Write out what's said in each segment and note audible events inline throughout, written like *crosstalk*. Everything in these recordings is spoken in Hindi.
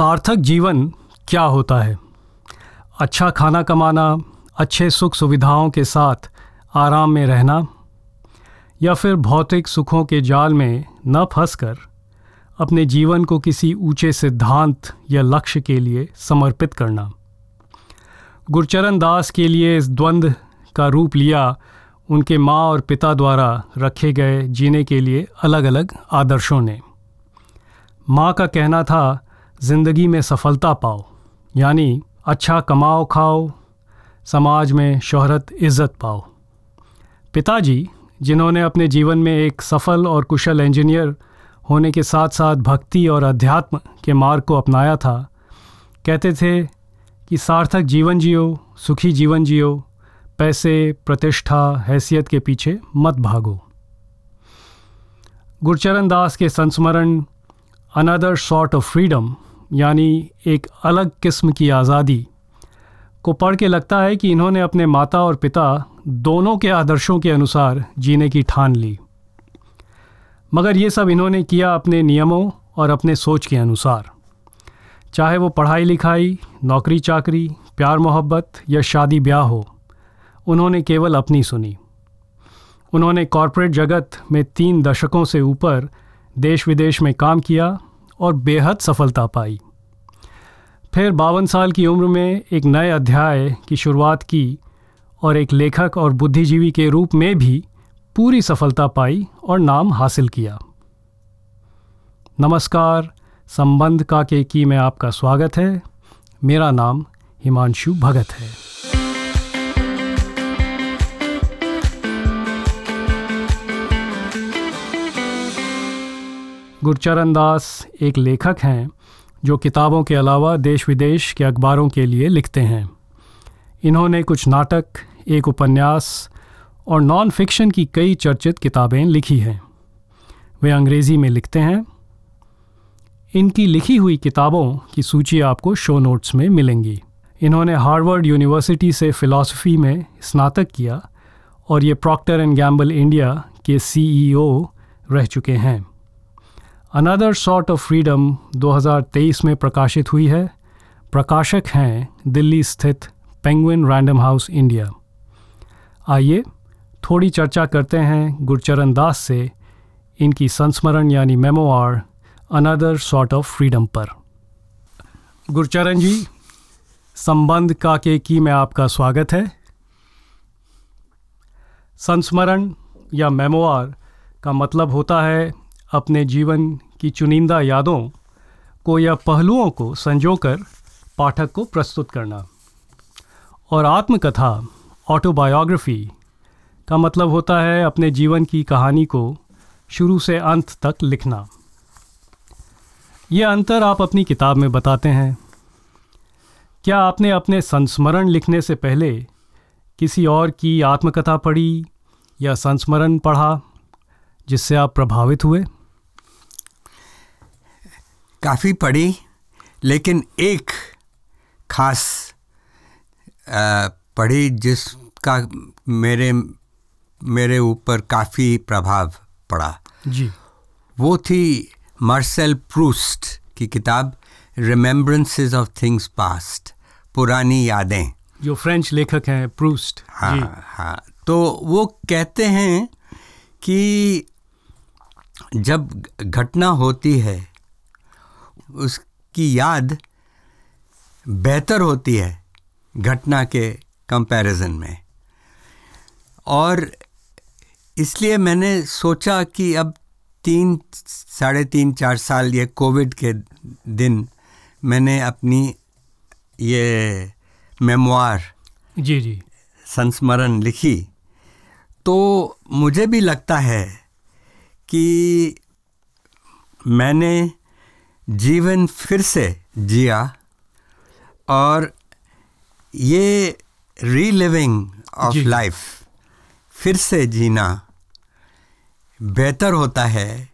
सार्थक जीवन क्या होता है? अच्छा खाना कमाना, अच्छे सुख सुविधाओं के साथ आराम में रहना, या फिर भौतिक सुखों के जाल में न फंसकर अपने जीवन को किसी ऊँचे सिद्धांत या लक्ष्य के लिए समर्पित करना। गुरचरण दास के लिए इस द्वंद्व का रूप लिया उनके माँ और पिता द्वारा रखे गए जीने के लिए अलग अलग आदर्शों ने। माँ का कहना था ज़िंदगी में सफलता पाओ, यानी अच्छा कमाओ, खाओ, समाज में शोहरत, इज़्ज़त पाओ। पिताजी, जिन्होंने अपने जीवन में एक सफल और कुशल इंजीनियर होने के साथ साथ भक्ति और अध्यात्म के मार्ग को अपनाया था, कहते थे कि सार्थक जीवन जियो, सुखी जीवन जियो, पैसे, प्रतिष्ठा, हैसियत के पीछे मत भागो। गुरचरण दास के संस्मरण अनदर शॉर्ट ऑफ़ फ्रीडम यानी एक अलग किस्म की आज़ादी, को पढ़ के लगता है कि इन्होंने अपने माता और पिता दोनों के आदर्शों के अनुसार जीने की ठान ली। मगर ये सब इन्होंने किया अपने नियमों और अपने सोच के अनुसार। चाहे वो पढ़ाई लिखाई, नौकरी चाकरी, प्यार मोहब्बत या शादी ब्याह हो, उन्होंने केवल अपनी सुनी। उन्होंने कॉरपोरेट जगत में तीन दशकों से ऊपर देश विदेश में काम किया और बेहद सफलता पाई। फिर बावन साल की उम्र में एक नए अध्याय की शुरुआत की और एक लेखक और बुद्धिजीवी के रूप में भी पूरी सफलता पाई और नाम हासिल किया। नमस्कार, संबंध का के की में आपका स्वागत है। मेरा नाम हिमांशु भगत है। गुरचरण दास एक लेखक हैं, जो किताबों के अलावा देश विदेश के अखबारों के लिए लिखते हैं। इन्होंने कुछ नाटक, एक उपन्यास और नॉन फिक्शन की कई चर्चित किताबें लिखी हैं। वे अंग्रेज़ी में लिखते हैं। इनकी लिखी हुई किताबों की सूची आपको शो नोट्स में मिलेंगी। इन्होंने हार्वर्ड यूनिवर्सिटी से फ़िलासफ़ी में स्नातक किया और ये प्रॉक्टर एंड गैम्बल इंडिया के सीईओ रह चुके हैं। अनदर सॉर्ट ऑफ़ फ्रीडम 2023 में प्रकाशित हुई है। प्रकाशक हैं दिल्ली स्थित पेंगुइन रैंडम हाउस इंडिया आइए थोड़ी चर्चा करते हैं गुरचरण दास से इनकी संस्मरण यानी memoir another sort of freedom पर। गुरचरण जी, संबंध का के की में आपका स्वागत है। संस्मरण या मेमोआर का मतलब होता है अपने जीवन की चुनिंदा यादों को या पहलुओं को संजोकर पाठक को प्रस्तुत करना। और आत्मकथा ऑटोबायोग्राफी का मतलब होता है अपने जीवन की कहानी को शुरू से अंत तक लिखना। यह अंतर आप अपनी किताब में बताते हैं। क्या आपने अपने संस्मरण लिखने से पहले किसी और की आत्मकथा पढ़ी या संस्मरण पढ़ा, जिससे आप प्रभावित हुए? काफ़ी पढ़ी लेकिन एक खास पढ़ी जिसका मेरे मेरे ऊपर काफ़ी प्रभाव पड़ा। जी। वो थी मार्सेल प्रूस्ट की किताब रिमेम्बरेंसेज ऑफ़ थिंग्स पास्ट पुरानी यादें। जो फ्रेंच लेखक हैं प्रूस्ट। हाँ जी। हाँ। तो वो कहते हैं कि जब घटना होती है उसकी याद बेहतर होती है घटना के कंपैरिजन में। और इसलिए मैंने सोचा कि अब तीन साढ़े तीन चार साल ये कोविड के दिन मैंने अपनी ये मेमोर जी जी। संस्मरण लिखी। तो मुझे भी लगता है कि मैंने जीवन फिर से जिया और ये रीलिविंग ऑफ़ लाइफ फिर से जीना बेहतर होता है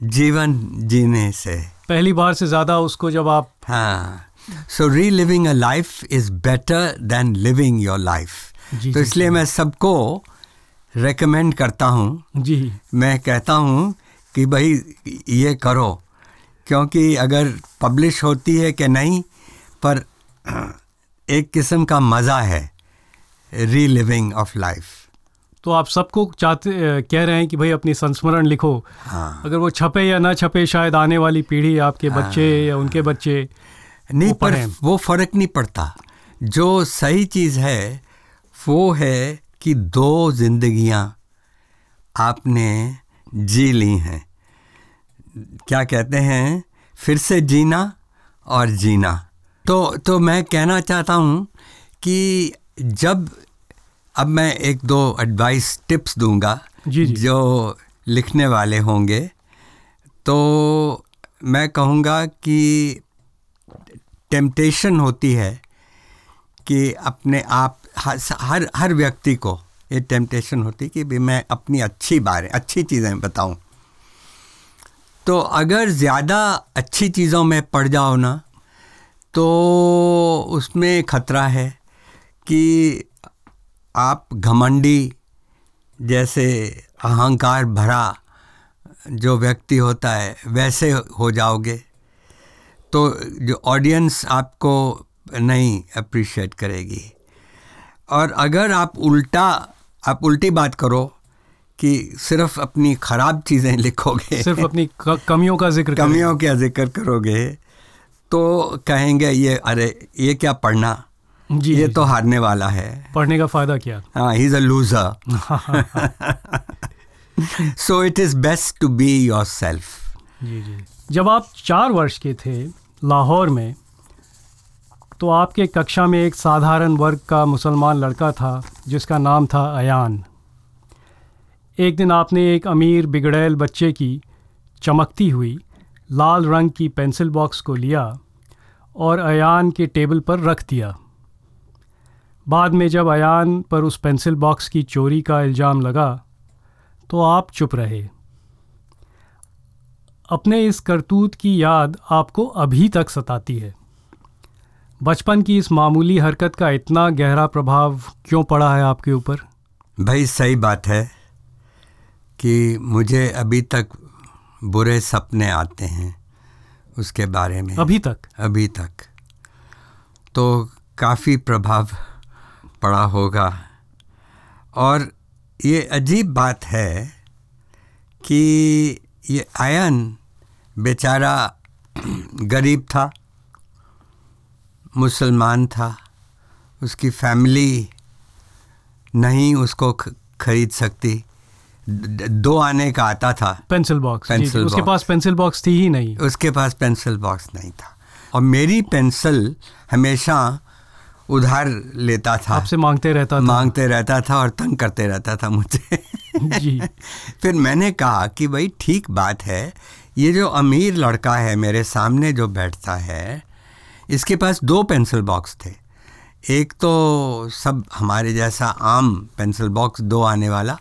जीवन जीने से। पहली बार से ज़्यादा उसको जब आप हाँ sorry living a life is better than living your life तो इसलिए मैं सबको रेकमेंड करता हूँ। जी। मैं कहता हूँ कि भाई ये करो। क्योंकि अगर पब्लिश होती है कि नहीं पर एक किस्म का मज़ा है रीलिविंग ऑफ़ लाइफ तो आप सबको चाहते कह रहे हैं कि भाई अपनी संस्मरण लिखो। हाँ। अगर वो छपे या ना छपे शायद आने वाली पीढ़ी आपके बच्चे या उनके बच्चे नहीं वो पर वो फ़र्क नहीं पड़ता। जो सही चीज़ है वो है कि दो जिंदगियाँ आपने जी ली हैं। क्या कहते हैं? फिर से जीना और जीना। तो तो मैं कहना चाहता हूँ कि जब अब मैं एक दो एडवाइस टिप्स दूँगा जी, जी। जो लिखने वाले होंगे। तो मैं कहूँगा कि टेम्पटेशन होती है कि अपने आप हर हर व्यक्ति को ये टेम्पटेशन होती है कि भी मैं अपनी अच्छी बारें अच्छी चीज़ें बताऊँ। तो अगर ज़्यादा अच्छी चीज़ों में पड़ जाओ ना तो उसमें खतरा है कि आप घमंडी जैसे अहंकार भरा जो व्यक्ति होता है, वैसे हो जाओगे। तो जो ऑडियंस आपको नहीं अप्रिशिएट करेगी। और अगर आप उल्टा, आप उल्टी बात करो कि सिर्फ़ अपनी ख़राब चीज़ें *laughs* लिखोगे। सिर्फ़ अपनी कमियों का ज़िक्र कमियों का ज़िक्र करोगे तो कहेंगे ये अरे ये क्या पढ़ना? जी ये जी, तो हारने वाला है। पढ़ने का फ़ायदा क्या? हाँ he is a loser so it is best to be yourself जी जी। जब आप चार वर्ष के थे लाहौर में तो आपके कक्षा में एक साधारण वर्ग का मुसलमान लड़का था जिसका नाम था अयान। एक दिन आपने एक अमीर बिगड़ैल बच्चे की चमकती हुई लाल रंग की पेंसिल बॉक्स को लिया और अयान के टेबल पर रख दिया। बाद में जब अयान पर उस पेंसिल बॉक्स की चोरी का इल्ज़ाम लगा तो आप चुप रहे। अपने इस करतूत की याद आपको अभी तक सताती है। बचपन की इस मामूली हरकत का इतना गहरा प्रभाव क्यों पड़ा है आपके ऊपर? भाई, सही बात है। कि मुझे अभी तक बुरे सपने आते हैं उसके बारे में। अभी तक? अभी तक। तो काफ़ी प्रभाव पड़ा होगा। और ये अजीब बात है कि ये आयन बेचारा गरीब था मुसलमान था उसकी फैमिली नहीं उसको खरीद सकती। द- आने का आता था। पेंसिल बॉक्स पेंसिल उसके पास पेंसिल बॉक्स थी ही नहीं। उसके पास पेंसिल बॉक्स नहीं था। और मेरी पेंसिल हमेशा उधार लेता था। आपसे मांगते रहता था। मांगते रहता था और तंग करते रहता था मुझे। जी। *laughs* फिर मैंने कहा कि भाई ठीक बात है। ये जो अमीर लड़का है मेरे सामने जो बैठता है इसके पास दो पेंसिल बॉक्स थे। एक तो सब हमारे जैसा आम पेंसिल बॉक्स दो आने वाला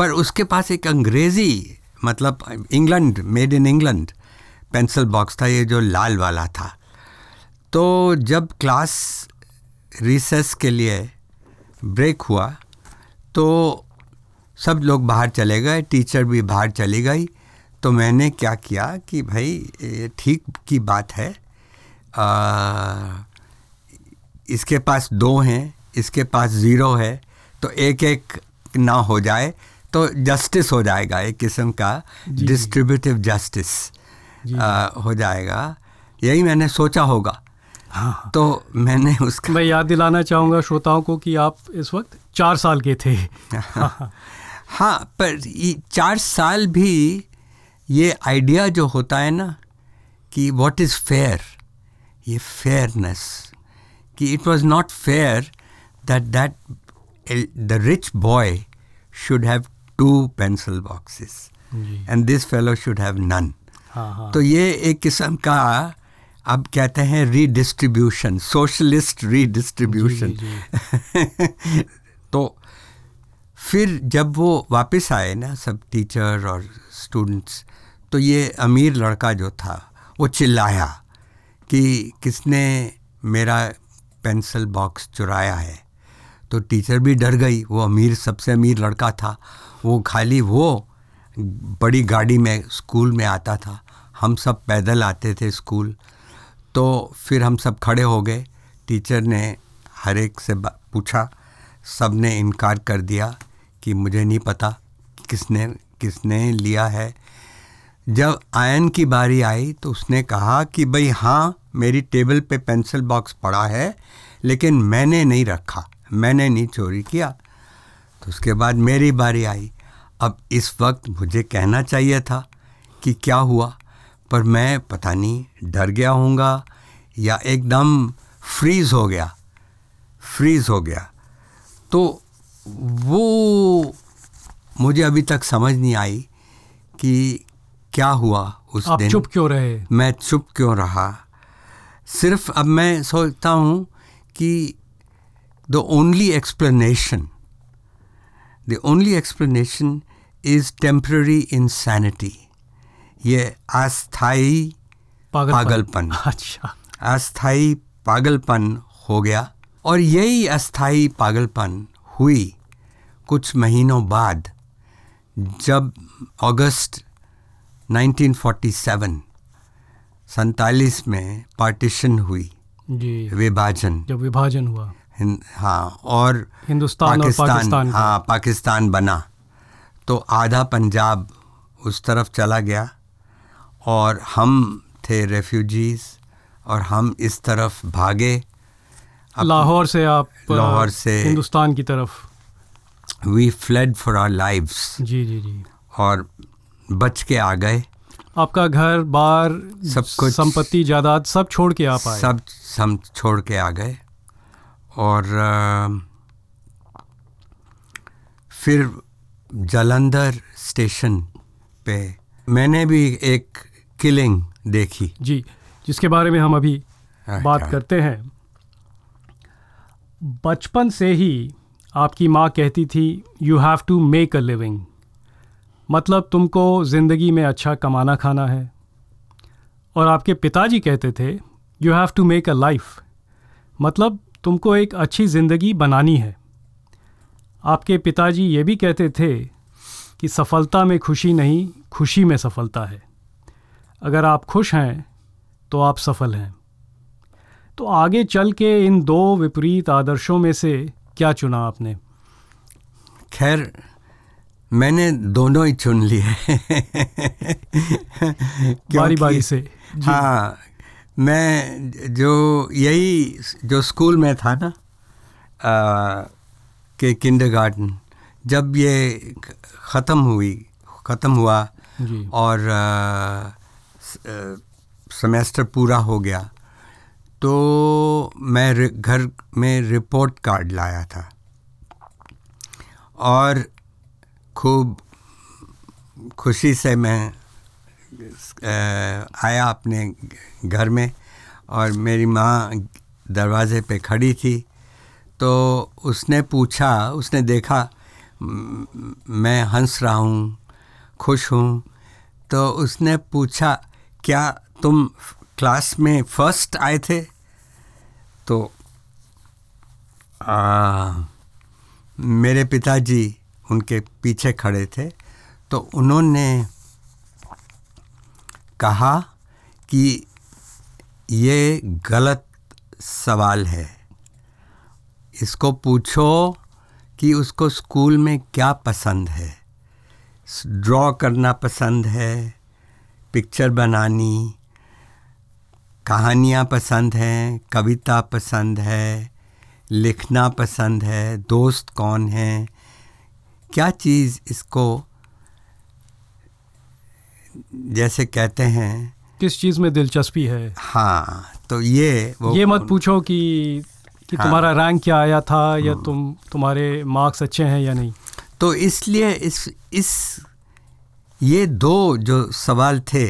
पर उसके पास एक अंग्रेज़ी मतलब England made in England pencil box था ये जो लाल वाला था। तो जब क्लास रिसेस के लिए ब्रेक हुआ तो सब लोग बाहर चले गए टीचर भी बाहर चली गई। तो मैंने क्या किया कि भाई ठीक की बात है आ, इसके पास दो हैं इसके पास ज़ीरो है तो एक एक ना हो जाए तो जस्टिस हो जाएगा एक किस्म का डिस्ट्रीब्यूटिव जस्टिस। हो जाएगा। यही मैंने सोचा होगा। हाँ तो मैंने उसका मैं याद दिलाना चाहूँगा श्रोताओं को कि आप इस वक्त चार साल के थे। *laughs* हाँ पर ये चार साल भी ये आइडिया जो होता है ना कि व्हाट इज़ फेयर ये फेयरनेस कि it was not fair that that the rich boy should have two pencil boxes and this fellow should have none तो ये एक किस्म का अब कहते हैं रीडिस्ट्रीब्यूशन सोशलिस्ट रीडिस्ट्रीब्यूशन तो फिर जब वो वापस आए ना सब टीचर और स्टूडेंट्स तो ये अमीर लड़का जो था वो चिल्लाया कि किसने मेरा पेंसिल बॉक्स चुराया है। तो टीचर भी डर गई वो अमीर सबसे अमीर लड़का था। वो खाली वो बड़ी गाड़ी में, स्कूल में आता था। हम सब पैदल आते थे स्कूल। तो फिर हम सब खड़े हो गए। टीचर ने हर एक से पूछा। सबने इनकार कर दिया कि मुझे नहीं पता किसने किसने लिया है। जब आयन की बारी आई तो उसने कहा कि भाई हाँ मेरी टेबल पे पेंसिल बॉक्स पड़ा है, लेकिन मैंने नहीं रखा। मैंने नहीं चोरी किया। तो उसके बाद मेरी बारी आई। अब इस वक्त मुझे कहना चाहिए था कि क्या हुआ पर मैं पता नहीं डर गया होऊँगा या एकदम फ्रीज हो गया फ्रीज हो गया। तो वो मुझे अभी तक समझ नहीं आई कि क्या हुआ उस आप दिन। चुप क्यों रहे? मैं चुप क्यों रहा? सिर्फ़ अब मैं सोचता हूँ कि the only explanation the only explanation is temporary insanity ये अस्थाई पागलपन। अच्छा। अस्थाई पागलपन हो गया और यही अस्थाई पागलपन हुई कुछ महीनों बाद जब अगस्त 1947 सैतालीस में पार्टीशन हुई। जी। विभाजन। जब विभाजन हुआ। हाँ और हिंदुस्तान पाकिस्तान, और पाकिस्तान हाँ पाकिस्तान बना। तो आधा पंजाब उस तरफ़ चला गया और हम थे रेफ्यूजीज और हम इस तरफ़ भागे। लाहौर से आप लाहौर से- हिंदुस्तान की तरफ़। We fled for our lives जी जी जी। और बच के आ गए। आपका घर बार सब कुछ- संपत्ति जायदाद सब छोड़ के आप आए। सब हम छोड़ के आ गए। और फिर जलंधर स्टेशन पे मैंने भी एक किलिंग देखी। जी जिसके बारे में हम अभी बात अच्छा। करते हैं। बचपन से ही आपकी माँ कहती थी you have to make a living मतलब तुमको ज़िंदगी में अच्छा कमाना खाना है। और आपके पिताजी कहते थे you have to make a life मतलब तुमको एक अच्छी ज़िंदगी बनानी है। आपके पिताजी ये भी कहते थे कि सफलता में खुशी नहीं खुशी में सफलता है। अगर आप खुश हैं तो आप सफल हैं। तो आगे चल के इन दो विपरीत आदर्शों में से क्या चुना आपने? खैर मैंने दोनों ही चुन लिए। बारी बारी से। हाँ मैं जो यही जो स्कूल में था ना आ, के किंडरगार्टन जब ये ख़त्म हुई ख़त्म हुआ जी। और आ, सेमेस्टर पूरा हो गया तो मैं घर में रिपोर्ट कार्ड लाया था। और खूब खुशी से मैं आया अपने घर में और मेरी माँ दरवाज़े पे खड़ी थी। तो उसने पूछा उसने देखा मैं हंस रहा हूँ खुश हूँ। तो उसने पूछा क्या तुम क्लास में फ़र्स्ट आए थे? तो आ, मेरे पिताजी उनके पीछे खड़े थे। तो उन्होंने कहा कि ये गलत सवाल है। इसको पूछो कि उसको स्कूल में क्या पसंद है। ड्रॉ करना पसंद है, पिक्चर बनानी, कहानियाँ पसंद हैं, कविता पसंद है, लिखना पसंद है, दोस्त कौन है, क्या चीज़ इसको जैसे कहते हैं किस चीज़ में दिलचस्पी है? हाँ तो ये वो ये मत पूछो कि कि हाँ। तुम्हारा रैंक क्या आया था या तुम तुम्हारे मार्क्स अच्छे हैं या नहीं? तो इसलिए इस इस ये दो जो सवाल थे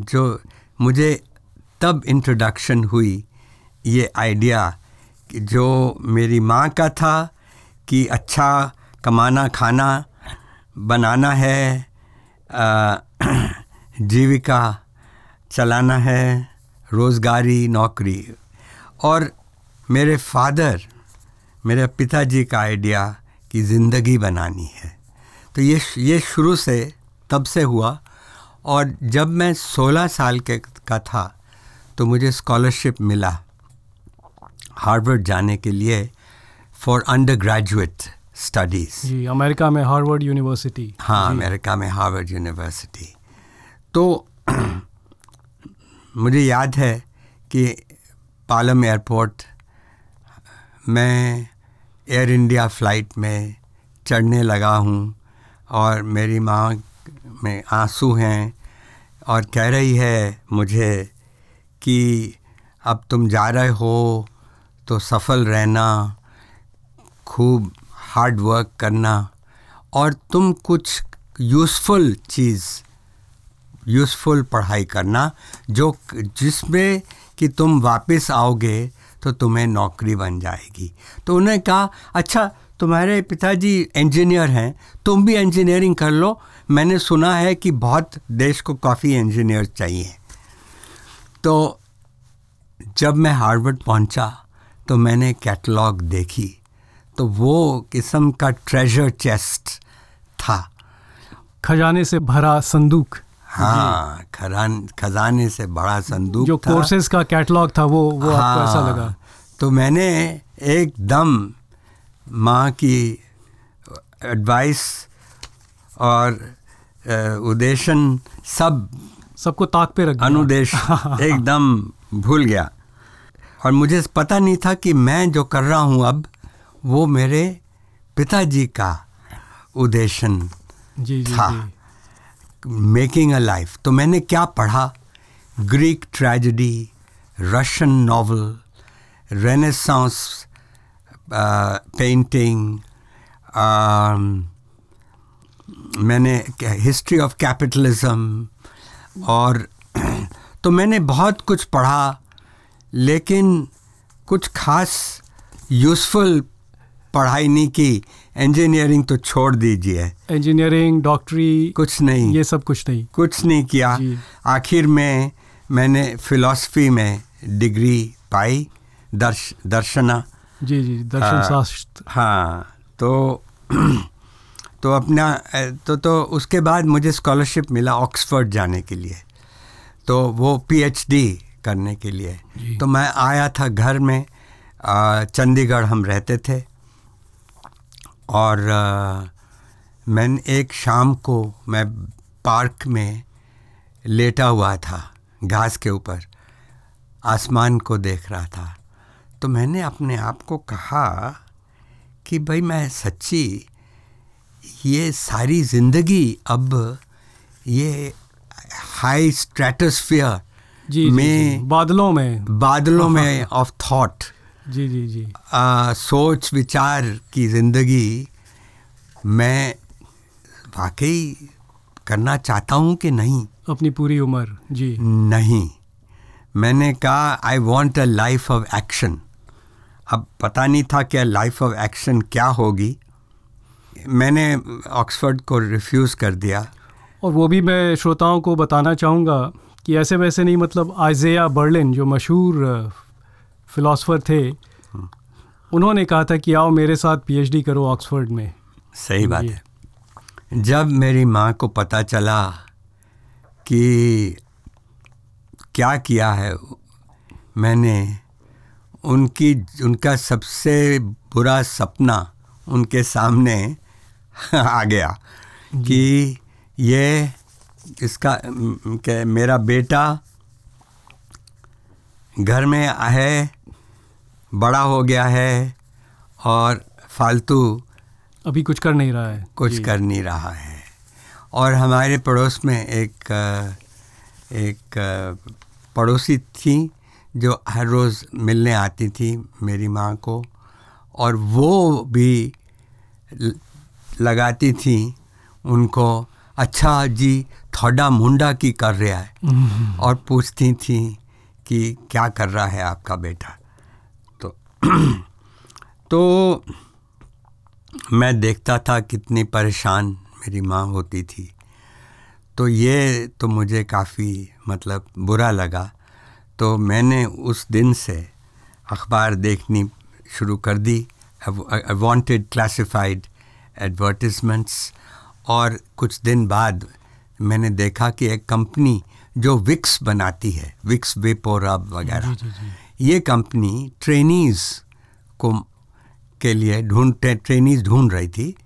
जो मुझे तब इंट्रोडक्शन हुई ये आइडिया जो मेरी माँ का था कि अच्छा कमाना खाना बनाना है अ, *clears throat* जीविका चलाना है, रोज़गारी, नौकरी। और मेरे फादर, मेरे पिताजी का आइडिया कि ज़िंदगी बनानी है। तो ये ये शुरू से, तब से हुआ। और जब मैं 16 साल के, का था तो मुझे स्कॉलरशिप मिला हार्वर्ड जाने के लिए फॉर अंडर ग्रेजुएट स्टडीज़ जी अमेरिका में हार्वर्ड यूनिवर्सिटी। हाँ अमेरिका में हार्वर्ड यूनिवर्सिटी। तो *clears throat* मुझे याद है कि पालम एयरपोर्ट मैं एयर इंडिया फ़्लाइट में चढ़ने लगा हूँ और मेरी माँ में आँसू हैं और कह रही है मुझे कि अब तुम जा रहे हो तो सफल रहना खूब हार्ड वर्क करना और तुम कुछ यूज़फुल चीज़ यूज़फुल पढ़ाई करना जो जिसमें कि तुम वापस आओगे तो तुम्हें नौकरी बन जाएगी। तो उन्होंने कहा अच्छा तुम्हारे पिताजी इंजीनियर हैं, तुम भी इंजीनियरिंग कर लो। मैंने सुना है कि बहुत देश को काफ़ी इंजीनियर चाहिए। तो जब मैं हार्वर्ड पहुँचा तो मैंने कैटलॉग देखी। तो वो किस्म का ट्रेजर चेस्ट था। खजाने से भरा संदूक। हाँ खरान खजाने से बड़ा संदूक जो कोर्सेज का कैटलॉग था वो वो हाँ, आपको ऐसा लगा। तो मैंने एकदम माँ की एडवाइस और उद्देशन सब सबको ताक पे रख अनुदेश *laughs* एकदम भूल गया। और मुझे पता नहीं था कि मैं जो कर रहा हूँ अब वो मेरे पिताजी का उद्देशन जी जी था। मेकिंग अ लाइफ तो मैंने क्या पढ़ा? Greek tragedy Russian novel renaissance painting मैंने हिस्ट्री ऑफ़ कैपिटलिज्म और *clears throat* तो मैंने बहुत कुछ पढ़ा लेकिन कुछ खास यूज़फुल पढ़ाई नहीं की इंजीनियरिंग तो छोड़ दीजिए। इंजीनियरिंग डॉक्टरी कुछ नहीं। ये सब कुछ नहीं। कुछ नहीं किया। आखिर में मैंने फिलॉसफी में डिग्री पाई दर्श दर्शना। जी जी दर्शन हाँ। शास्त्र। हाँ तो तो अपना तो तो उसके बाद मुझे स्कॉलरशिप मिला ऑक्सफोर्ड जाने के लिए। तो वो पीएचडी करने के लिए। तो मैं आया था घर में चंडीगढ़ हम रहते थे। और मैंने एक शाम को मैं पार्क में लेटा हुआ था घास के ऊपर आसमान को देख रहा था। तो मैंने अपने आप को कहा कि भाई मैं सच्ची ये सारी ज़िंदगी अब ये हाई स्ट्रेटोस्फियर में जी बादलों में। बादलों में *laughs* ऑफ़ थॉट जी जी जी। आ, सोच विचार की ज़िंदगी मैं वाकई करना चाहता हूँ कि नहीं? अपनी पूरी उम्र जी। नहीं। मैंने कहा I want a life of action अब पता नहीं था कि लाइफ ऑफ़ एक्शन क्या होगी। मैंने ऑक्सफोर्ड को रिफ्यूज़ कर दिया। और वो भी मैं श्रोताओं को बताना चाहूँगा कि ऐसे वैसे नहीं मतलब आइजेया बर्लिन जो मशहूर फिलोसफर थे। उन्होंने कहा था कि आओ मेरे साथ पीएचडी करो ऑक्सफोर्ड में। सही बात है। जब मेरी माँ को पता चला कि क्या किया है मैंने उनकी उनका सबसे बुरा सपना उनके सामने *laughs* आ गया कि ये इसका के मेरा बेटा घर में है बड़ा हो गया है और फालतू अभी कुछ कर नहीं रहा है। कुछ कर नहीं रहा है। और हमारे पड़ोस में एक एक पड़ोसी थी जो हर रोज़ मिलने आती थी मेरी माँ को और वो भी लगाती थी उनको अच्छा जी थोड़ा मुंडा की कर रहा है। और पूछती थी कि क्या कर रहा है आपका बेटा? *clears throat* तो मैं देखता था कितनी परेशान मेरी माँ होती थी। तो ये तो मुझे काफ़ी मतलब बुरा लगा। तो मैंने उस दिन से अखबार देखनी शुरू कर दी। आई वांटेड क्लासिफाइड एडवर्टिजमेंट्स और कुछ दिन बाद मैंने देखा कि एक कंपनी जो विक्स बनाती है विक्स वेपोरब वगैरह। ये कंपनी ट्रेनीज़ को के लिए ढूंढ ट्रेनीज़ ढूंढ रही थी।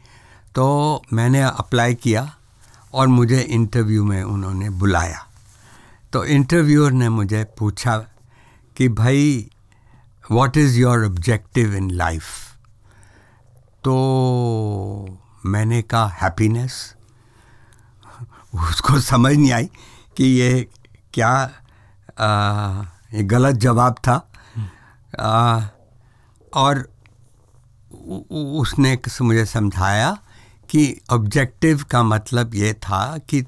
तो मैंने अप्लाई किया और मुझे इंटरव्यू में उन्होंने बुलाया। तो इंटरव्यूअर ने मुझे पूछा कि भाई what is your objective in life तो मैंने कहा हैप्पीनेस *laughs* उसको समझ नहीं आई कि ये क्या आ, ये गलत जवाब था। आ, और उसने मुझे समझाया कि ऑब्जेक्टिव का मतलब ये था कि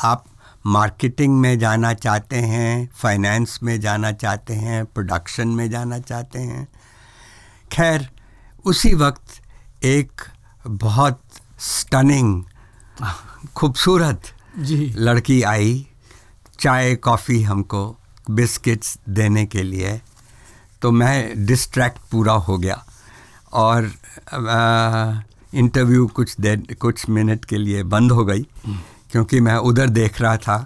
आप मार्केटिंग में जाना चाहते हैं फाइनेंस में जाना चाहते हैं प्रोडक्शन में जाना चाहते हैं। खैर उसी वक्त एक बहुत स्टनिंग खूबसूरत जी। लड़की आई चाय कॉफ़ी हमको बिस्किट्स देने के लिए तो मैं डिस्ट्रैक्ट पूरा हो गया। और इंटरव्यू कुछ देर, कुछ मिनट के लिए बंद हो गई, क्योंकि मैं उधर देख रहा था।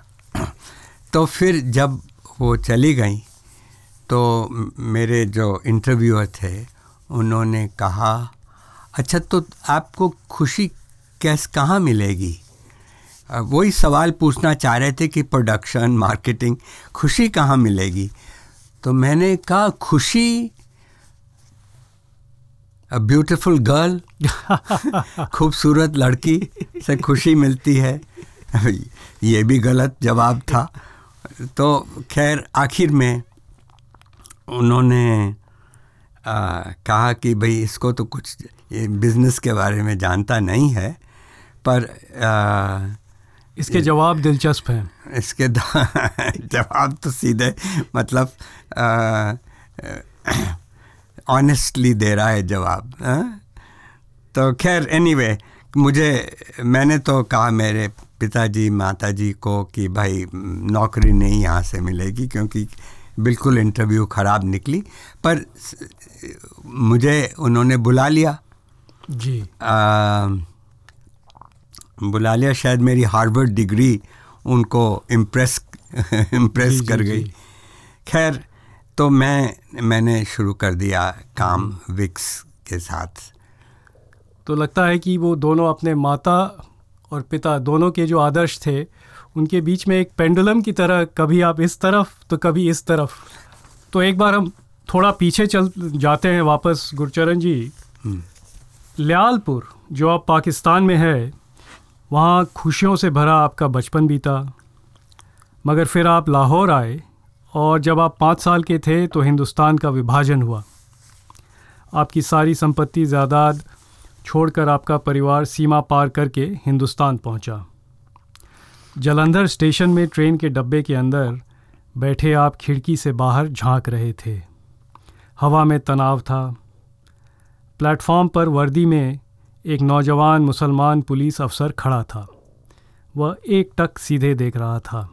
तो फिर जब वो चली गई तो मेरे जो इंटरव्यूअर थे, उन्होंने कहा अच्छा तो आपको खुशी कैस, कहाँ मिलेगी? वही सवाल पूछना चाह रहे थे कि प्रोडक्शन मार्केटिंग खुशी कहाँ मिलेगी? तो मैंने कहा खुशी अ ब्यूटिफुल गर्ल खूबसूरत लड़की से खुशी मिलती है। ये भी गलत जवाब था। तो खैर आखिर में उन्होंने आ, कहा कि भाई इसको तो कुछ ये बिज़नेस के बारे में जानता नहीं है पर आ, इसके जवाब दिलचस्प हैं। इसके *laughs* जवाब तो सीधे मतलब ऑनेस्टली दे रहा है जवाब हाँ? तो खैर एनीवे मुझे मैंने तो कहा मेरे पिताजी माताजी को कि भाई नौकरी नहीं यहाँ से मिलेगी क्योंकि बिल्कुल इंटरव्यू ख़राब निकली पर मुझे उन्होंने बुला लिया। जी। आ, बुला लिया शायद मेरी हार्वर्ड डिग्री उनको इम्प्रेस इम्प्रेस *laughs* कर गई। खैर तो मैं मैंने शुरू कर दिया काम विक्स के साथ। तो लगता है कि वो दोनों अपने माता और पिता दोनों के जो आदर्श थे उनके बीच में एक पेंडुलम की तरह कभी आप इस तरफ़ तो कभी इस तरफ़। तो एक बार हम थोड़ा पीछे चल जाते हैं वापस गुरचरण जी। ल्यालपुर जो अब पाकिस्तान में है वहाँ खुशियों से भरा आपका बचपन बीता। मगर फिर आप लाहौर आए और जब आप पाँच साल के थे तो हिंदुस्तान का विभाजन हुआ। आपकी सारी संपत्ति, जायदाद छोड़कर आपका परिवार सीमा पार करके हिंदुस्तान पहुँचा। जलंधर स्टेशन में ट्रेन के डब्बे के अंदर बैठे आप खिड़की से बाहर झाँक रहे थे। हवा में तनाव था। प्लेटफॉर्म पर वर्दी में एक नौजवान मुसलमान पुलिस अफसर खड़ा था। वह एक टक सीधे देख रहा था।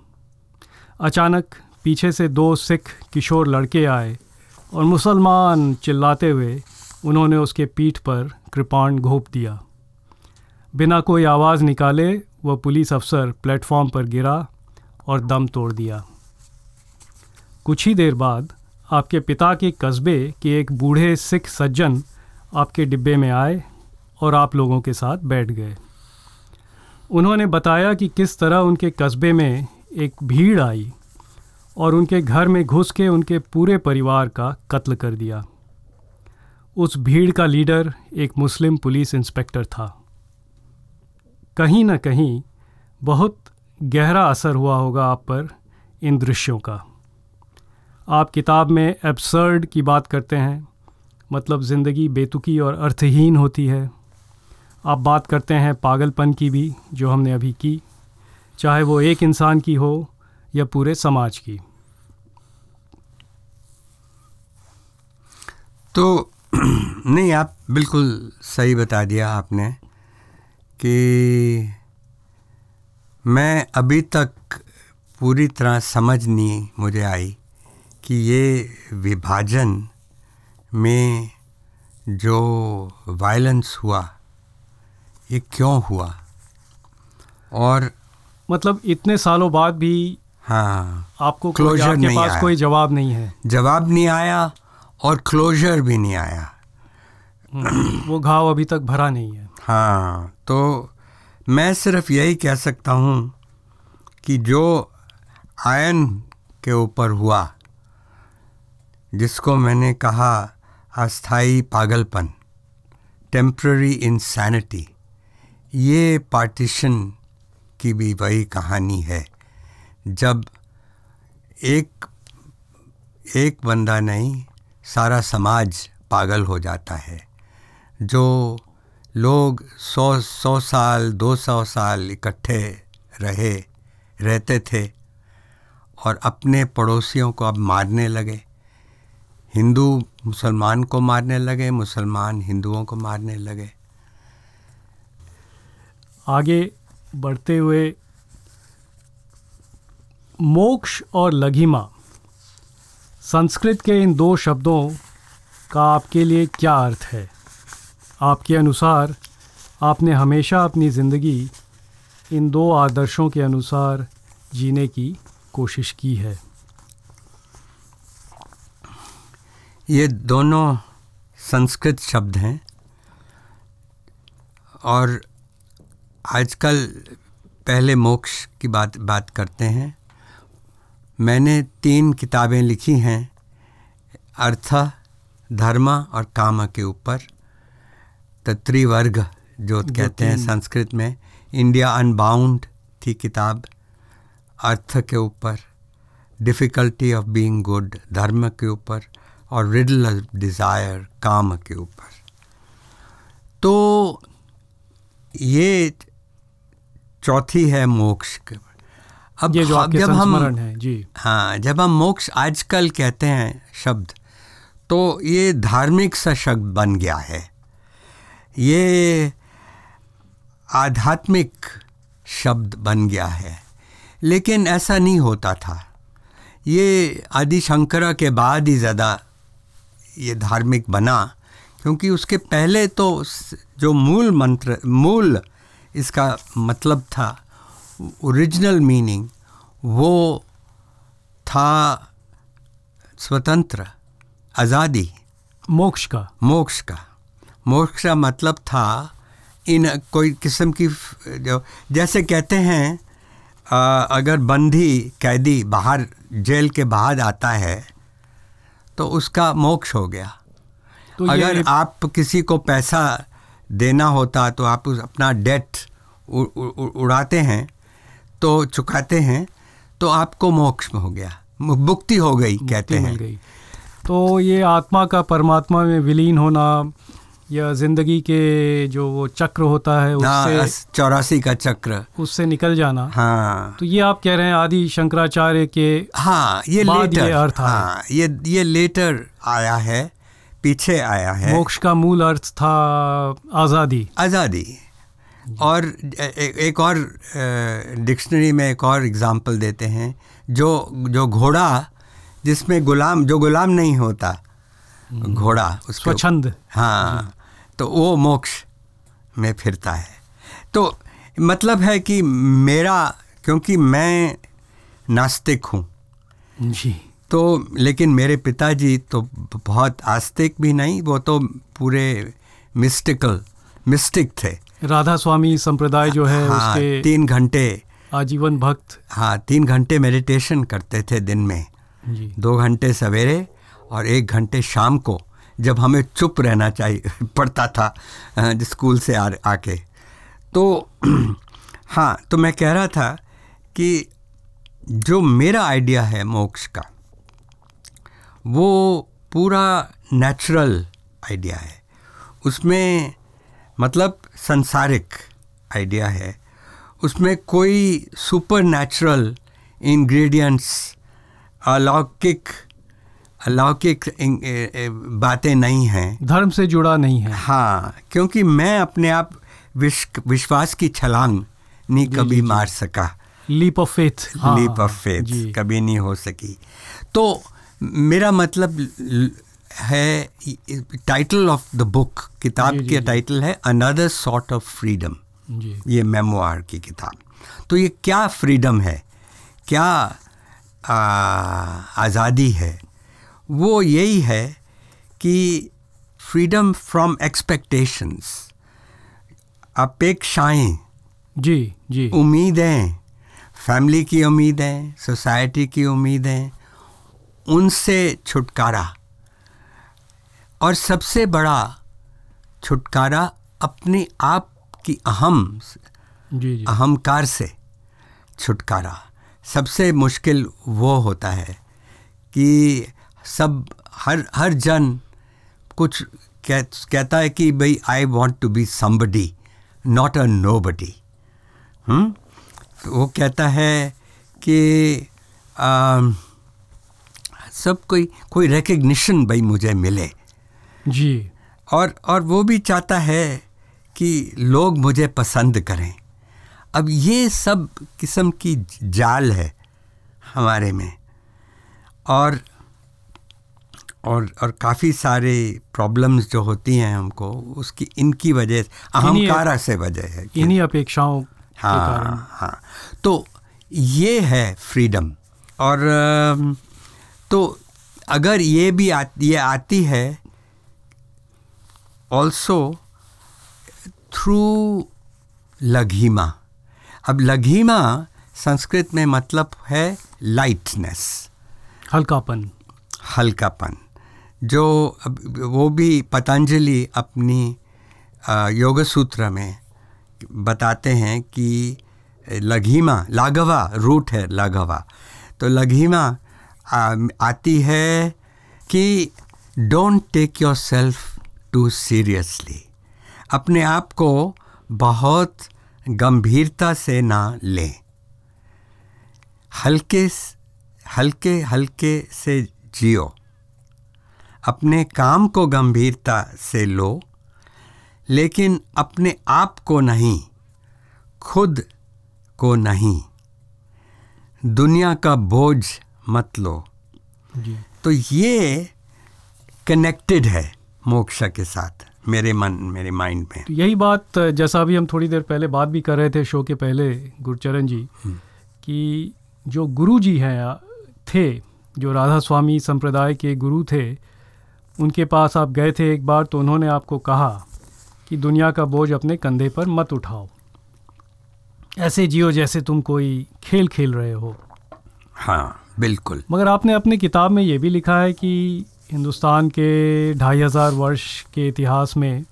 अचानक पीछे से दो सिख किशोर लड़के आए और मुसलमान चिल्लाते हुए उन्होंने उसके पीठ पर कृपाण घोंप दिया। बिना कोई आवाज़ निकाले वह पुलिस अफसर प्लेटफॉर्म पर गिरा और दम तोड़ दिया। कुछ ही देर बाद आपके पिता के कस्बे के एक बूढ़े सिख सज्जन आपके डिब्बे में आए और आप लोगों के साथ बैठ गए। उन्होंने बताया कि किस तरह उनके कस्बे में एक भीड़ आई और उनके घर में घुस के उनके पूरे परिवार का कत्ल कर दिया। उस भीड़ का लीडर एक मुस्लिम पुलिस इंस्पेक्टर था। कहीं ना कहीं बहुत गहरा असर हुआ होगा आप पर इन दृश्यों का। आप किताब में एब्सर्ड की बात करते हैं मतलब ज़िंदगी बेतुकी और अर्थहीन होती है। आप बात करते हैं पागलपन की भी, जो हमने अभी की, चाहे वो एक इंसान की हो या पूरे समाज की। तो *clears throat* नहीं, आप बिल्कुल सही बता दिया आपने कि मैं अभी तक पूरी तरह समझ नहीं मुझे आई कि ये विभाजन में जो वायलेंस हुआ ये क्यों हुआ? और मतलब इतने सालों बाद भी हाँ। आपको क्लोजर आपके नहीं पास आया। कोई जवाब नहीं है। जवाब नहीं आया और क्लोजर भी नहीं आया। हम्म, वो घाव अभी तक भरा नहीं है। हाँ तो मैं सिर्फ़ यही कह सकता हूँ कि जो आयन के ऊपर हुआ जिसको मैंने कहा अस्थाई पागलपन टेम्प्ररी इंसैनिटी ये पार्टीशन की भी वही कहानी है। जब एक एक बंदा नहीं, सारा समाज पागल हो जाता है। जो लोग सौ सौ साल, दो सौ साल इकट्ठे रहे, रहते थे और अपने पड़ोसियों को अब मारने लगे। हिंदू मुसलमान को मारने लगे, मुसलमान हिंदुओं को मारने लगे। आगे बढ़ते हुए मोक्ष और लघिमा। संस्कृत के इन दो शब्दों का आपके लिए क्या अर्थ है? आपके अनुसार आपने हमेशा अपनी ज़िंदगी इन दो आदर्शों के अनुसार जीने की कोशिश की है। ये दोनों संस्कृत शब्द हैं और आजकल पहले मोक्ष की बात बात करते हैं। मैंने तीन किताबें लिखी हैं अर्थ धर्म और काम के ऊपर। तो त्रिवर्ग जो कहते हैं संस्कृत में इंडिया अनबाउंड थी किताब अर्थ के ऊपर डिफ़िकल्टी ऑफ़ बीइंग गुड धर्म के ऊपर और रिडल ऑफ़ डिज़ायर काम के ऊपर। तो ये चौथी है मोक्ष अब ये जो हम- आपके जब हम है जी। हाँ जब हम मोक्ष आजकल कहते हैं शब्द तो ये धार्मिक सा शब्द बन गया है। ये आध्यात्मिक शब्द बन गया है। लेकिन ऐसा नहीं होता था। ये आदि शंकरा के बाद ही ज़्यादा ये धार्मिक बना क्योंकि उसके पहले तो जो मूल मंत्र मूल इसका मतलब था ओरिजिनल मीनिंग वो था स्वतंत्र आज़ादी। मोक्ष का। मोक्ष का। मोक्ष का मतलब था इन कोई किस्म की जो जैसे कहते हैं अ, अगर बंदी कैदी बाहर जेल के बाहर आता है तो उसका मोक्ष हो गया। तो अगर आप किसी को पैसा देना होता तो आप उस अपना डेट उड़ाते हैं तो चुकाते हैं तो आपको मोक्ष हो गया। मुक्ति हो गई कहते हैं। गई। तो ये आत्मा का परमात्मा में विलीन होना या ज़िंदगी के जो वो चक्र होता है उससे चौरासी का चक्र। उससे निकल जाना। हाँ। तो ये आप कह रहे हैं आदि शंकराचार्य के हाँ ये लेटर ये अर्थ हाँ ये ये लेटर आया है। पीछे आया है। मोक्ष का मूल अर्थ था आज़ादी। आज़ादी। और ए- एक और डिक्शनरी में एक और एग्जांपल देते हैं जो जो घोड़ा जिसमें गुलाम जो गुलाम नहीं होता घोड़ा उसके स्वच्छंद। हाँ तो वो मोक्ष में फिरता है। तो मतलब है कि मेरा क्योंकि मैं नास्तिक हूँ जी। तो लेकिन मेरे पिताजी तो बहुत आस्तिक भी नहीं वो तो पूरे मिस्टिकल मिस्टिक थे। राधा स्वामी संप्रदाय जो है हाँ उसके तीन घंटे आजीवन भक्त। हाँ तीन घंटे मेडिटेशन करते थे दिन में। जी। दो घंटे सवेरे और एक घंटे शाम को जब हमें चुप रहना चाहिए *laughs* पड़ता था स्कूल से आ आके। तो *clears throat* हाँ तो मैं कह रहा था कि जो मेरा आइडिया है मोक्ष का वो पूरा नेचुरल आइडिया है। उसमें मतलब संसारिक आइडिया है। उसमें कोई सुपर नेचुरल इन्ग्रीडियंट्स अलौकिक अलौकिक बातें नहीं हैं। धर्म से जुड़ा नहीं है। हाँ क्योंकि मैं अपने आप विश्व विश्वास की छलांग नहीं कभी जी, मार सका। Leap of faith leap of faith कभी नहीं हो सकी। तो मेरा मतलब है टाइटल ऑफ़ द बुक किताब के टाइटल है अनदर सॉर्ट ऑफ़ फ्रीडम ये मेमोआर की किताब। तो ये क्या फ्रीडम है? क्या आज़ादी है? वो यही है कि फ्रीडम फ्रॉम एक्सपेक्टेशंस अपेक्षाएँ जी जी। उम्मीदें फैमिली की उम्मीदें सोसाइटी की उम्मीदें उनसे छुटकारा। और सबसे बड़ा छुटकारा अपने आप की अहम जी जी। अहंकार से छुटकारा। सबसे मुश्किल वो होता है कि सब हर हर जन कुछ कह, कहता है कि भाई I want to be somebody not a nobody वो कहता है कि आ, सब कोई कोई रिकग्निशन भाई मुझे मिले। जी। और और वो भी चाहता है कि लोग मुझे पसंद करें। अब ये सब किस्म की जाल है हमारे में। और और और काफ़ी सारे प्रॉब्लम्स जो होती हैं हमको उसकी इनकी वजह अहंकारा से वजह है इन्हीं अपेक्षाओं हाँ हाँ। तो ये है फ्रीडम और तो अगर ये भी आ, ये आती है ऑल्सो थ्रू लघीमा अब लघीमा संस्कृत में मतलब है लाइटनेस हल्कापन। हल्कापन। जो वो भी पतंजलि अपनी योग सूत्र में बताते हैं कि लघीमा लाघवा रूट है लाघवा। तो लघीमा आती है कि don't take yourself too seriously अपने आप को बहुत गंभीरता से ना लें। हल्के हल्के हल्के से जियो। अपने काम को गंभीरता से लो, लेकिन अपने आप को नहीं, खुद को नहीं। दुनिया का बोझ मत लो। जी। तो ये कनेक्टेड है मोक्ष के साथ मेरे मन मेरे माइंड में। तो यही बात जैसा अभी हम थोड़ी देर पहले बात भी कर रहे थे शो के पहले गुरचरण जी कि जो गुरु जी हैं थे जो राधा स्वामी संप्रदाय के गुरु थे उनके पास आप गए थे एक बार तो उन्होंने आपको कहा कि दुनिया का बोझ अपने कंधे पर मत उठाओ। ऐसे जियो जैसे तुम कोई खेल खेल रहे हो। हाँ। बिल्कुल। मगर आपने अपनी किताब में ये भी लिखा है कि हिंदुस्तान के ढाई हज़ार वर्ष के इतिहास में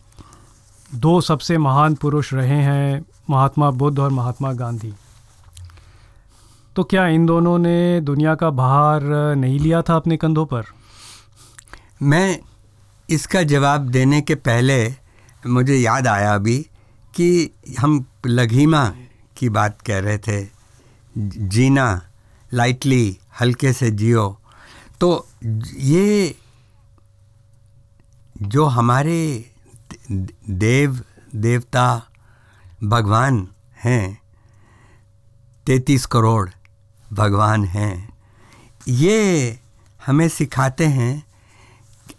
दो सबसे महान पुरुष रहे हैं महात्मा बुद्ध और महात्मा गांधी। तो क्या इन दोनों ने दुनिया का भार नहीं लिया था अपने कंधों पर? मैं इसका जवाब देने के पहले मुझे याद आया अभी कि हम लघीमा की बात कह रहे थे जीना। लाइटली हल्के से जियो। तो ये जो हमारे देव, देवता, भगवान हैं, तैतीस करोड़ भगवान हैं, ये हमें सिखाते हैं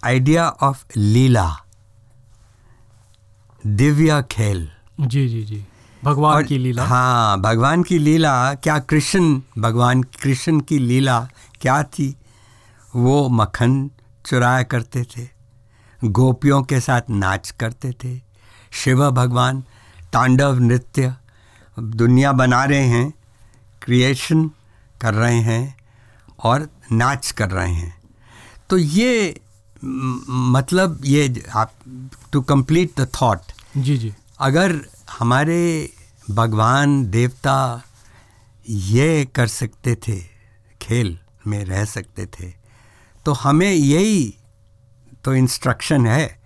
आइडिया ऑफ़ लीला, दिव्य खेल। जी जी जी। भगवान की लीला। हाँ भगवान की लीला क्या कृष्ण भगवान कृष्ण की लीला क्या थी? वो मक्खन चुराया करते थे गोपियों के साथ नाच करते थे। शिव भगवान तांडव नृत्य दुनिया बना रहे हैं क्रिएशन कर रहे हैं और नाच कर रहे हैं। तो ये मतलब ये आप टू कंप्लीट द थॉट जी जी। अगर हमारे भगवान देवता ये कर सकते थे खेल में रह सकते थे। तो हमें यही तो इंस्ट्रक्शन है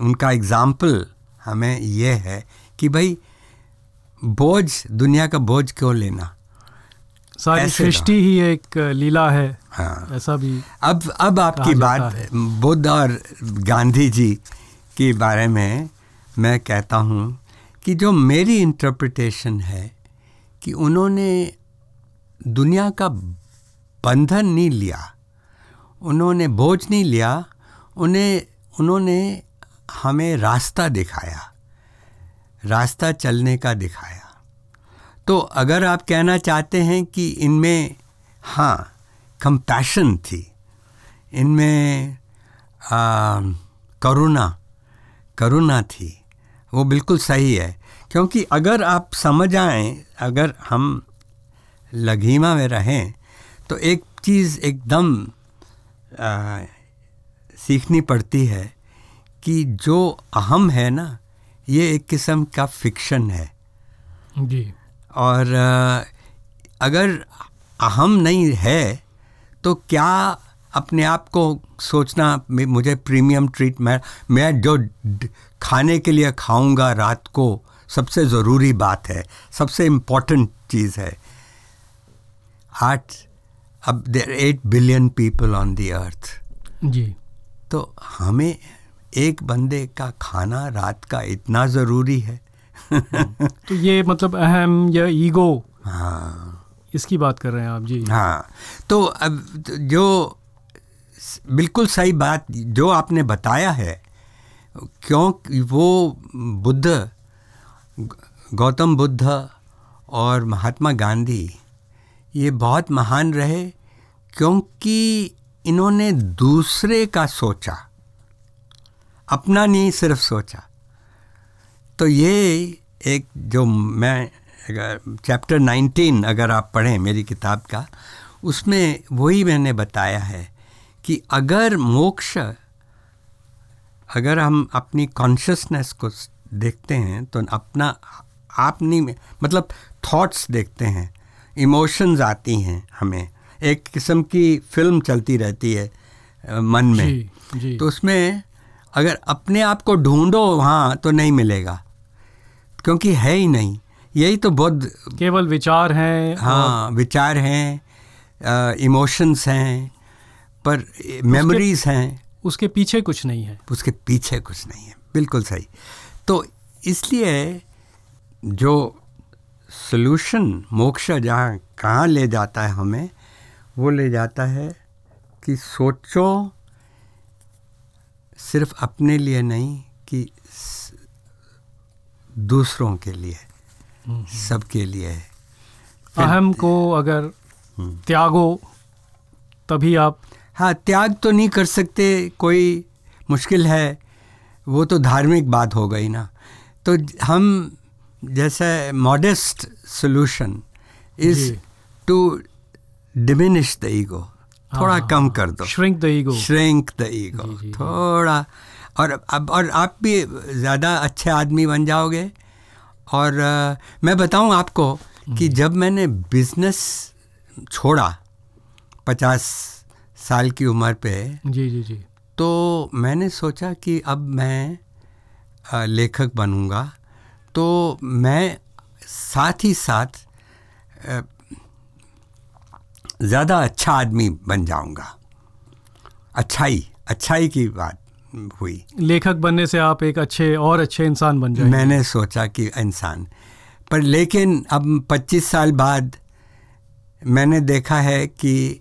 उनका एग्ज़ाम्पल हमें यह है कि भाई बोझ दुनिया का बोझ क्यों लेना? सारी सृष्टि ही एक लीला है हाँ। ऐसा भी अब अब आपकी बात बुद्ध और गांधी जी के बारे में मैं कहता हूँ कि जो मेरी इंटरप्रिटेशन है कि उन्होंने दुनिया का बंधन नहीं लिया, उन्होंने बोझ नहीं लिया, उन्हें, उन्होंने हमें रास्ता दिखाया, रास्ता चलने का दिखाया। तो अगर आप कहना चाहते हैं कि इनमें हाँ कंपैशन थी, इनमें करुणा करुणा थी वो बिल्कुल सही है। क्योंकि अगर आप समझ आएँ अगर हम लघीमा में रहें तो एक चीज़ एकदम सीखनी पड़ती है कि जो अहम है ना ये एक किस्म का फिक्शन है। जी। और आ, अगर अहम नहीं है तो क्या अपने आप को सोचना मुझे प्रीमियम ट्रीटमेंट मैं जो खाने के लिए खाऊँगा रात को सबसे ज़रूरी बात है सबसे इम्पोर्टेंट चीज़ है। आठ अब there eight billion people on the earth जी। तो हमें एक बंदे का खाना रात का इतना ज़रूरी है। तो ये मतलब अहम या ईगो। हाँ। इसकी बात कर रहे हैं आप जी। हाँ। तो अब जो बिल्कुल सही बात जो आपने बताया है, क्यों वो बुद्ध, गौतम बुद्ध और महात्मा गांधी, ये बहुत महान रहे क्योंकि इन्होंने दूसरे का सोचा, अपना नहीं सिर्फ़ सोचा। तो ये एक जो मैं चैप्टर 19 अगर आप पढ़ें मेरी किताब का, उसमें वही मैंने बताया है कि अगर मोक्ष अगर हम अपनी कॉन्शियसनेस को देखते हैं तो अपना आप नहीं मतलब थॉट्स देखते हैं इमोशंस आती हैं हमें। एक किस्म की फ़िल्म चलती रहती है मन में। जी, जी. तो उसमें अगर अपने आप को ढूंढो वहाँ तो नहीं मिलेगा। क्योंकि है ही नहीं। यही तो बहुत केवल विचार हैं हाँ विचार हैं इमोशंस हैं। पर मेमोरीज हैं। उसके पीछे कुछ नहीं है। उसके पीछे कुछ नहीं है। बिल्कुल सही। तो इसलिए जो सोल्यूशन मोक्ष जहाँ कहाँ ले जाता है हमें वो ले जाता है कि सोचो सिर्फ़ अपने लिए नहीं कि दूसरों के लिए हम्म। सबके लिए। है अहम को अगर हम्म। त्यागो तभी आप हाँ त्याग तो नहीं कर सकते कोई मुश्किल है। वो तो धार्मिक बात हो गई ना। तो हम जैसे modest solution is to diminish the ego थोड़ा हाँ, कम कर दो। Shrink the ego shrink the ego थोड़ा। और अब और आप भी ज़्यादा अच्छे आदमी बन जाओगे। और आ, मैं बताऊँ आपको कि हम्म। जब मैंने बिज़नेस छोड़ा पचास साल की उम्र पे। जी जी जी। तो मैंने सोचा कि अब मैं लेखक बनूँगा। तो मैं साथ ही साथ ज़्यादा अच्छा आदमी बन जाऊँगा। अच्छाई अच्छाई की बात हुई। लेखक बनने से आप एक अच्छे और अच्छे इंसान बन जाएँगे। मैंने सोचा कि इंसान। पर लेकिन अब 25 साल बाद मैंने देखा है कि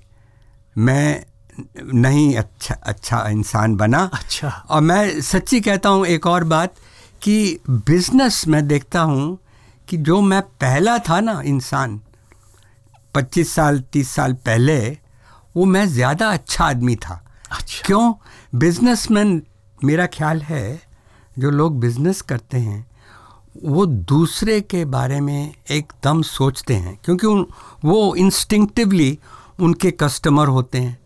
मैं नहीं अच्छा अच्छा इंसान बना। अच्छा। और मैं सच्ची कहता हूँ एक और बात कि बिज़नेस में देखता हूँ कि जो मैं पहला था ना इंसान 25 साल 30 साल पहले वो मैं ज़्यादा अच्छा आदमी था। अच्छा। क्यों? बिजनेसमैन मेरा ख्याल है जो लोग बिज़नेस करते हैं वो दूसरे के बारे में एकदम सोचते हैं क्योंकि वो इंस्टिंक्टिवली उनके कस्टमर होते हैं।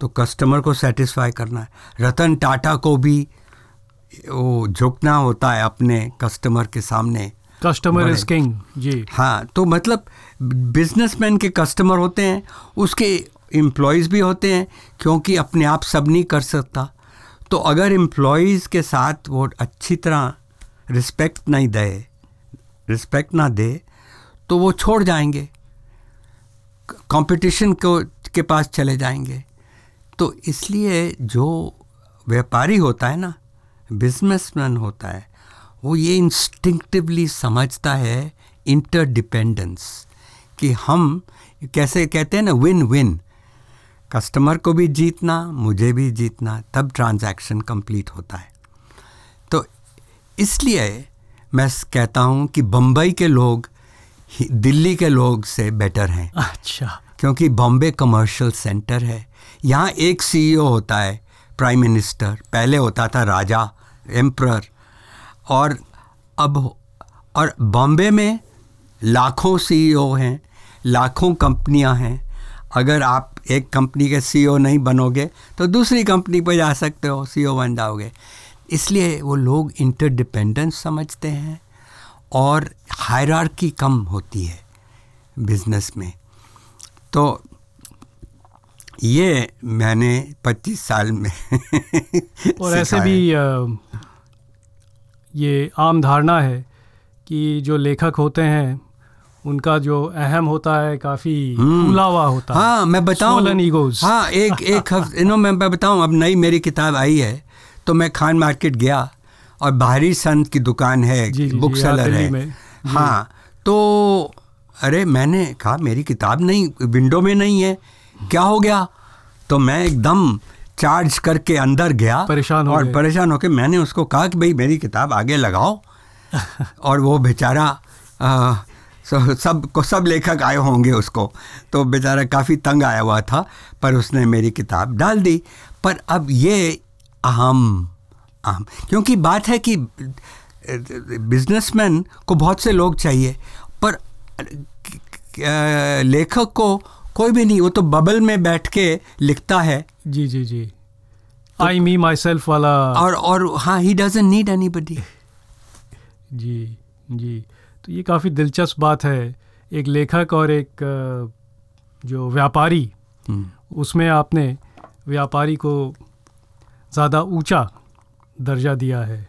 तो कस्टमर को सेटिस्फाई करना है। रतन टाटा को भी वो झुकना होता है अपने कस्टमर के सामने। कस्टमर इज़ किंग जी। हाँ तो मतलब बिजनेसमैन के कस्टमर होते हैं उसके एम्प्लॉयज़ भी होते हैं क्योंकि अपने आप सब नहीं कर सकता। तो अगर एम्प्लॉयज़ के साथ वो अच्छी तरह रिस्पेक्ट नहीं दे रिस्पेक्ट ना दे तो वो छोड़ जाएँगे। कंपटीशन को के पास चले जाएँगे। तो इसलिए जो व्यापारी होता है ना बिजनेसमैन होता है वो ये इंस्टिंक्टिवली समझता है इंटरडिपेंडेंस कि हम कैसे कहते हैं ना विन विन कस्टमर को भी जीतना मुझे भी जीतना तब ट्रांजैक्शन कंप्लीट होता है। तो इसलिए मैं कहता हूँ कि बम्बई के लोग दिल्ली के लोग से बेटर हैं। अच्छा। क्योंकि बॉम्बे कमर्शियल सेंटर है। यहाँ एक सीईओ होता है प्राइम मिनिस्टर पहले होता था राजा एम्प्रर और अब और बॉम्बे में लाखों सीईओ हैं, लाखों कंपनियाँ हैं। अगर आप एक कंपनी के सीईओ नहीं बनोगे तो दूसरी कंपनी पर जा सकते हो सीईओ बन जाओगे। इसलिए वो लोग इंटरडिपेंडेंस समझते हैं और हायरार्की कम होती है बिज़नेस में। तो ये मैंने 25 साल में *laughs* और ऐसे भी ये आम धारणा है कि जो लेखक होते हैं उनका जो अहम होता है काफ़ी हम्म। हुआ होता है। हाँ मैं बताऊँ. हाँ एक एक हफ़्ते नो मैं मैं बताऊँ अब नई मेरी किताब आई है तो मैं खान मार्केट गया और बाहरी संत की दुकान है जी, जी, बुक जी, सेलर है। हाँ तो अरे मैंने कहा मेरी किताब नहीं विंडो में नहीं है क्या हो गया? तो मैं एकदम चार्ज करके अंदर गया परेशान हो और परेशान होकर मैंने उसको कहा कि भाई मेरी किताब आगे लगाओ। *laughs* और वो बेचारा सबको सब लेखक आए होंगे उसको। तो बेचारा काफ़ी तंग आया हुआ था पर उसने मेरी किताब डाल दी। पर अब ये अहम अहम क्योंकि बात है कि बिजनेसमैन को बहुत से लोग चाहिए पर लेखक को कोई भी नहीं वो तो बबल में बैठ के लिखता है। जी जी जी। आई मी माई सेल्फ वाला। और और हाँ ही डजंट नीड एनीबडी जी जी। तो ये काफ़ी दिलचस्प बात है। एक लेखक और एक जो व्यापारी उसमें आपने व्यापारी को ज़्यादा ऊँचा दर्जा दिया है।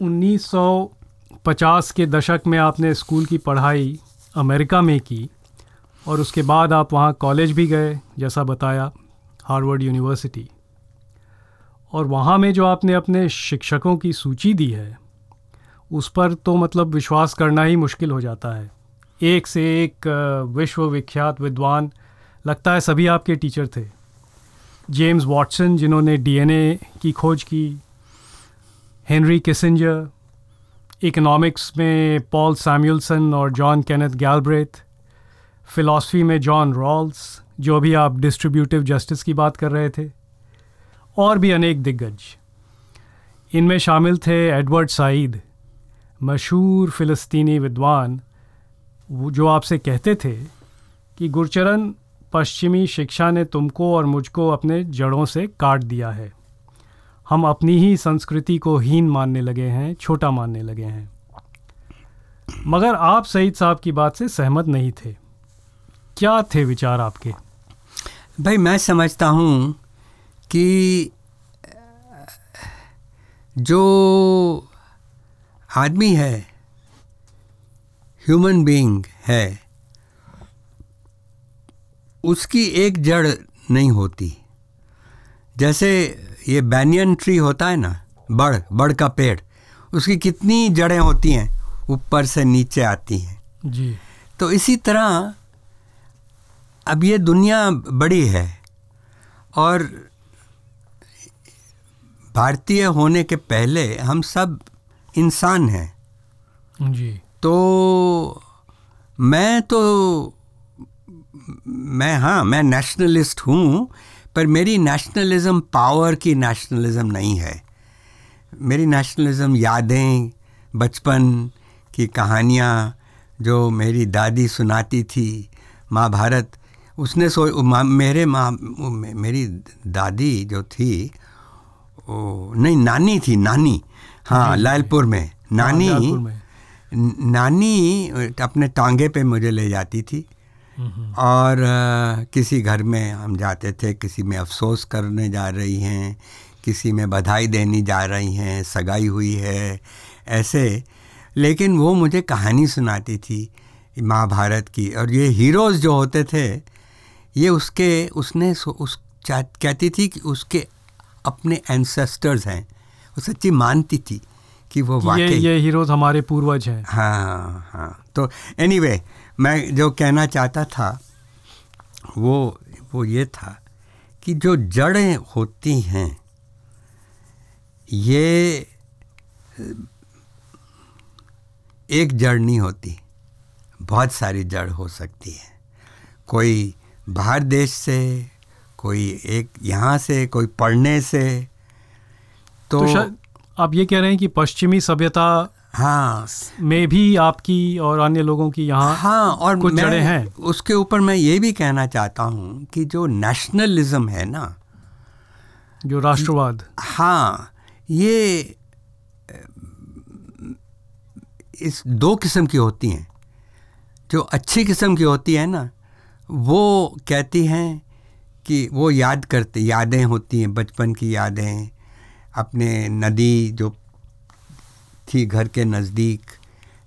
1950 के दशक में आपने स्कूल की पढ़ाई अमेरिका में की और उसके बाद आप वहाँ कॉलेज भी गए, जैसा बताया, हार्वर्ड यूनिवर्सिटी। और वहाँ में जो आपने अपने शिक्षकों की सूची दी है, उस पर तो मतलब विश्वास करना ही मुश्किल हो जाता है। एक से एक विश्वविख्यात विद्वान, लगता है सभी आपके टीचर थे। जेम्स वॉटसन, जिन्होंने डीएनए की खोज की, हेनरी किसिंजर इकोनॉमिक्स में पॉल सैमुअलसन और जॉन केनेथ गैलब्रेथ, फिलॉसफी में जॉन रॉल्स, जो भी आप डिस्ट्रीब्यूटिव जस्टिस की बात कर रहे थे, और भी अनेक दिग्गज। इनमें शामिल थे एडवर्ड साइद मशहूर फ़िलिस्तीनी विद्वान वो जो आपसे कहते थे कि, गुरचरण, पश्चिमी शिक्षा ने तुमको और मुझको अपने जड़ों से काट दिया है। हम अपनी ही संस्कृति को हीन मानने लगे हैं, छोटा मानने लगे हैं। मगर आप सईद साहब की बात से सहमत नहीं थे। क्या थे विचार आपके? भाई, मैं समझता हूँ कि, जो आदमी है ह्यूमन बीइंग है, उसकी एक जड़ नहीं होती। जैसे ये बैनियन ट्री होता है ना बड़ बड़ का पेड़ उसकी कितनी जड़ें होती हैं ऊपर से नीचे आती हैं। जी। तो इसी तरह अब ये दुनिया बड़ी है और भारतीय होने के पहले हम सब इंसान हैं। जी। तो मैं तो मैं हाँ मैं नेशनलिस्ट हूँ पर मेरी नेशनलिज्म पावर की नेशनलिज्म नहीं है। मेरी नेशनलिज्म यादें बचपन की कहानियाँ जो मेरी दादी सुनाती थी महाभारत उसने सो मेरे माँ मेरी दादी जो थी ओ नहीं नानी थी नानी। हाँ लालपुर में। नानी हाँ, लालपुर में। न- नानी अपने टांगे पे मुझे ले जाती थी। और अ, किसी घर में हम जाते थे किसी में अफसोस करने जा रही हैं किसी में बधाई देनी जा रही हैं सगाई हुई है ऐसे। लेकिन वो मुझे कहानी सुनाती थी महाभारत की। और ये हीरोज़ जो होते थे ये उसके उसने उस कहती थी कि उसके अपने एंसेस्टर्स हैं। वो सच्ची मानती थी कि वो वाकई ये ये हीरोज हमारे पूर्वज हैं। हाँ हाँ। तो एनीवे anyway, मैं जो कहना चाहता था वो वो ये था कि जो जड़ें होती हैं ये एक जड़ नहीं होती बहुत सारी जड़ हो सकती है। कोई बाहर देश से कोई एक यहाँ से कोई पढ़ने से तो, तो आप ये कह रहे हैं कि पश्चिमी सभ्यता हाँ में भी आपकी और अन्य लोगों की यहाँ हाँ और कुछ जड़ें हैं। उसके ऊपर मैं ये भी कहना चाहता हूँ कि जो नेशनलिज्म है ना जो राष्ट्रवाद। हाँ ये इस दो किस्म की होती हैं। जो अच्छी किस्म की होती है ना वो कहती हैं कि वो याद करते यादें होती हैं बचपन की यादें अपने नदी जो थी घर के नज़दीक।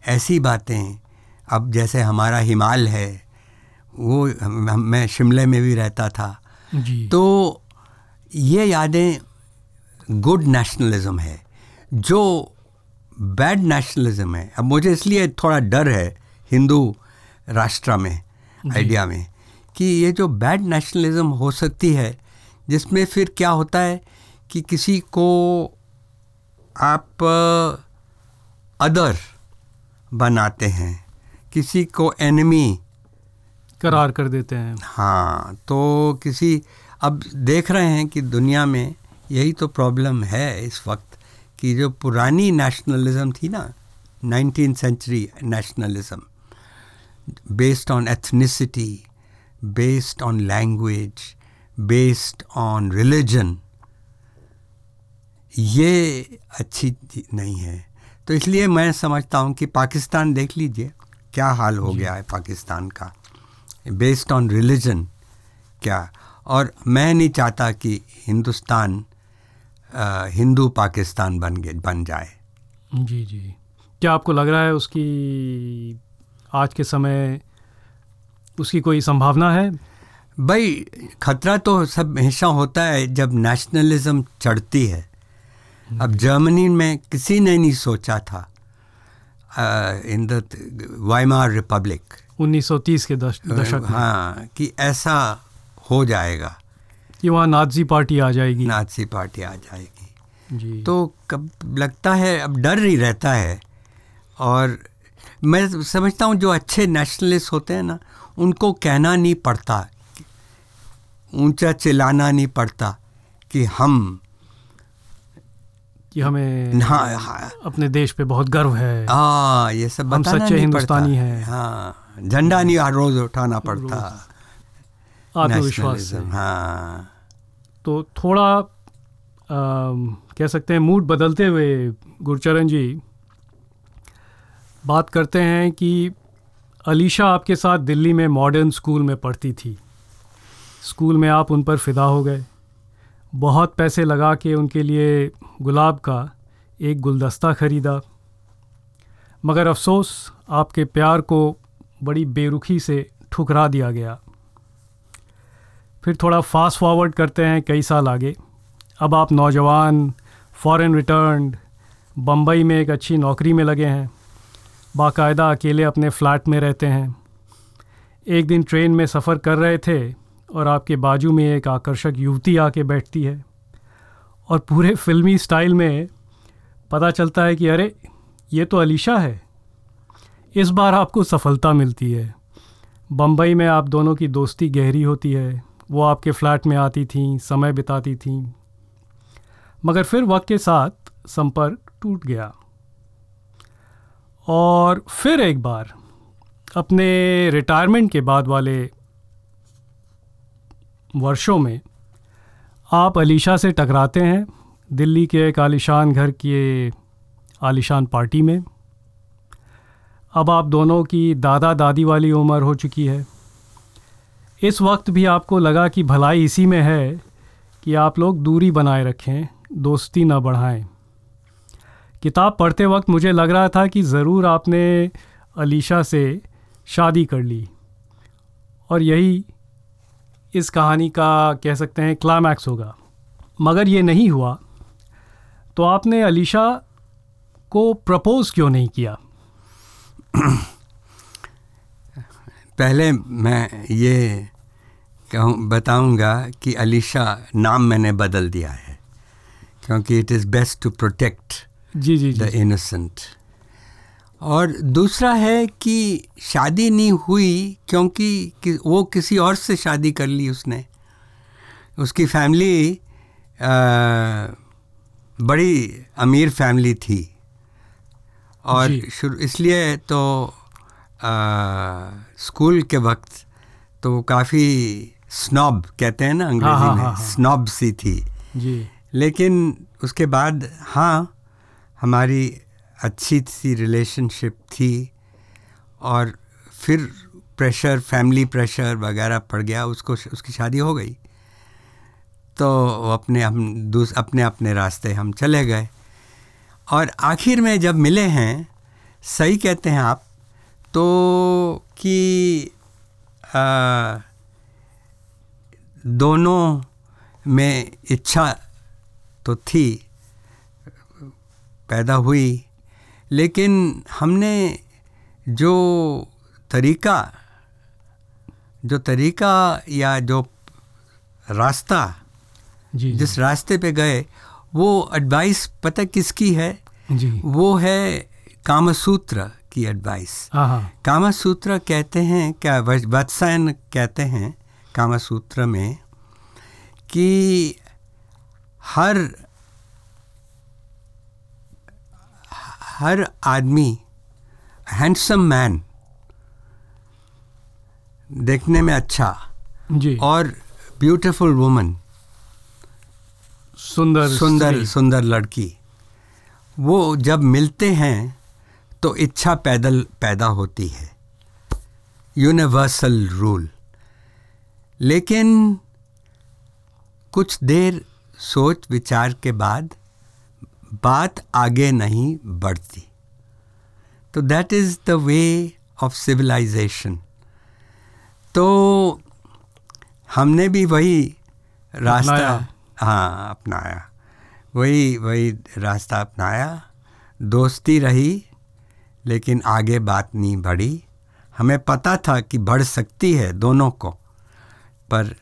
ऐसी बातें अब जैसे हमारा हिमाल है वो मैं शिमले में भी रहता था। जी। तो ये यादें गुड नेशनलिज्म है। जो बैड नेशनलिज्म है। अब मुझे इसलिए थोड़ा डर है हिंदू राष्ट्र में आइडिया में कि ये जो बैड नेशनलिज्म हो सकती है जिसमें फिर क्या होता है कि किसी को आप अदर बनाते हैं। किसी को एनिमी करार कर देते हैं। हाँ तो किसी अब देख रहे हैं कि दुनिया में यही तो प्रॉब्लम है इस वक्त कि जो पुरानी नेशनलिज्म थी ना nineteen century nationalism based on ethnicity based on language based on religion ये अच्छी नहीं है। तो इसलिए मैं समझता हूँ कि पाकिस्तान देख लीजिए क्या हाल हो गया है पाकिस्तान का। बेस्ड ऑन रिलीजन क्या? और मैं नहीं चाहता कि हिंदुस्तान हिंदू पाकिस्तान बन गए बन जाए। जी जी। क्या आपको लग रहा है उसकी आज के समय उसकी कोई संभावना है? भाई खतरा तो सब हमेशा होता है जब नेशनलिज्म चढ़ती है। अब जर्मनी में किसी ने नहीं सोचा था इन द वाइमार रिपब्लिक 1930 के दशक हाँ कि ऐसा हो जाएगा। कि वहाँ नाजी पार्टी आ जाएगी। नाजी पार्टी आ जाएगी। जी। तो कब लगता है अब डर ही रहता है। और मैं समझता हूँ जो अच्छे नेशनलिस्ट होते हैं ना उनको कहना नहीं पड़ता ऊँचा चिल्लाना नहीं पड़ता कि हम कि हमें हाँ, हाँ, अपने देश पे बहुत गर्व है। हाँ ये सब हम सच्चे हिंदुस्तानी हैं। हाँ झंडा नहीं हर रोज उठाना पड़ता। आत्मविश्वास। हाँ। तो थोड़ा आ, कह सकते हैं मूड बदलते हुए गुरचरण जी बात करते हैं कि अलीशा आपके साथ दिल्ली में मॉडर्न स्कूल में पढ़ती थी। स्कूल में आप उन पर फ़िदा हो गए। बहुत पैसे लगा के उनके लिए गुलाब का एक गुलदस्ता ख़रीदा। मगर अफसोस, आपके प्यार को बड़ी बेरुखी से ठुकरा दिया गया। फिर थोड़ा फास्ट फॉरवर्ड करते हैं कई साल आगे। अब आप नौजवान फॉरेन रिटर्न बम्बई में एक अच्छी नौकरी में लगे हैं। बाकायदा अकेले अपने फ्लैट में रहते हैं। एक दिन ट्रेन में सफ़र कर रहे थे और आपके बाजू में एक आकर्षक युवती आके बैठती है। और पूरे फिल्मी स्टाइल में पता चलता है कि अरे, ये तो अलीशा है। इस बार आपको सफलता मिलती है। बम्बई में आप दोनों की दोस्ती गहरी होती है। वो आपके फ्लैट में आती थी, समय बिताती थी। मगर फिर वक्त के साथ संपर्क टूट गया। और फिर एक बार अपने रिटायरमेंट के बाद वाले वर्षों में आप अलीशा से टकराते हैं, दिल्ली के एक आलिशान घर की आलिशान पार्टी में। अब आप दोनों की दादा दादी वाली उम्र हो चुकी है। इस वक्त भी आपको लगा कि भलाई इसी में है कि आप लोग दूरी बनाए रखें, दोस्ती ना बढ़ाएँ। किताब पढ़ते वक्त मुझे लग रहा था कि ज़रूर आपने अलीशा से शादी कर ली। और यही इस कहानी का कह सकते हैं क्लाइमैक्स होगा। मगर ये नहीं हुआ तो आपने अलीशा को प्रपोज क्यों नहीं किया? पहले मैं ये कहूँ बताऊँगा कि अलीशा नाम मैंने बदल दिया है क्योंकि it is best to protect जी जी द इनोसेंट और दूसरा है कि शादी नहीं हुई क्योंकि कि वो किसी और से शादी कर ली उसने। उसकी फैमिली आ, बड़ी अमीर फैमिली थी। और शुरू इसलिए तो आ, स्कूल के वक्त तो वो काफ़ी स्नॉब कहते हैं ना अंग्रेज़ी हाँ, में हाँ, हाँ। स्नॉब सी थी। जी। लेकिन उसके बाद हाँ हमारी अच्छी सी रिलेशनशिप थी और फिर प्रेशर फैमिली प्रेशर वगैरह पड़ गया उसको उसकी शादी हो गई। तो अपने हम दूस अपने अपने रास्ते हम चले गए। और आखिर में जब मिले हैं सही कहते हैं आप तो कि आ, दोनों में इच्छा तो थी पैदा हुई लेकिन हमने जो तरीका जो तरीका या जो रास्ता जी जिस रास्ते पे गए वो एडवाइस पता किसकी है? जी। वो है कामसूत्र की एडवाइस हाँ हाँ। कामसूत्र कहते हैं क्या वत्सायन कहते हैं कामसूत्र में कि हर हर आदमी हैंडसम मैन देखने में अच्छा जी। और ब्यूटीफुल वुमन सुंदर सुंदर सुंदर लड़की। वो जब मिलते हैं तो इच्छा पैदल पैदा होती है। यूनिवर्सल रूल लेकिन कुछ देर सोच विचार के बाद बात आगे नहीं बढ़ती। तो that is the way of civilisation तो हमने भी वही रास्ता। हाँ अपनाया। वही वही रास्ता अपनाया। दोस्ती रही लेकिन आगे बात नहीं बढ़ी। हमें पता था कि बढ़ सकती है दोनों को पर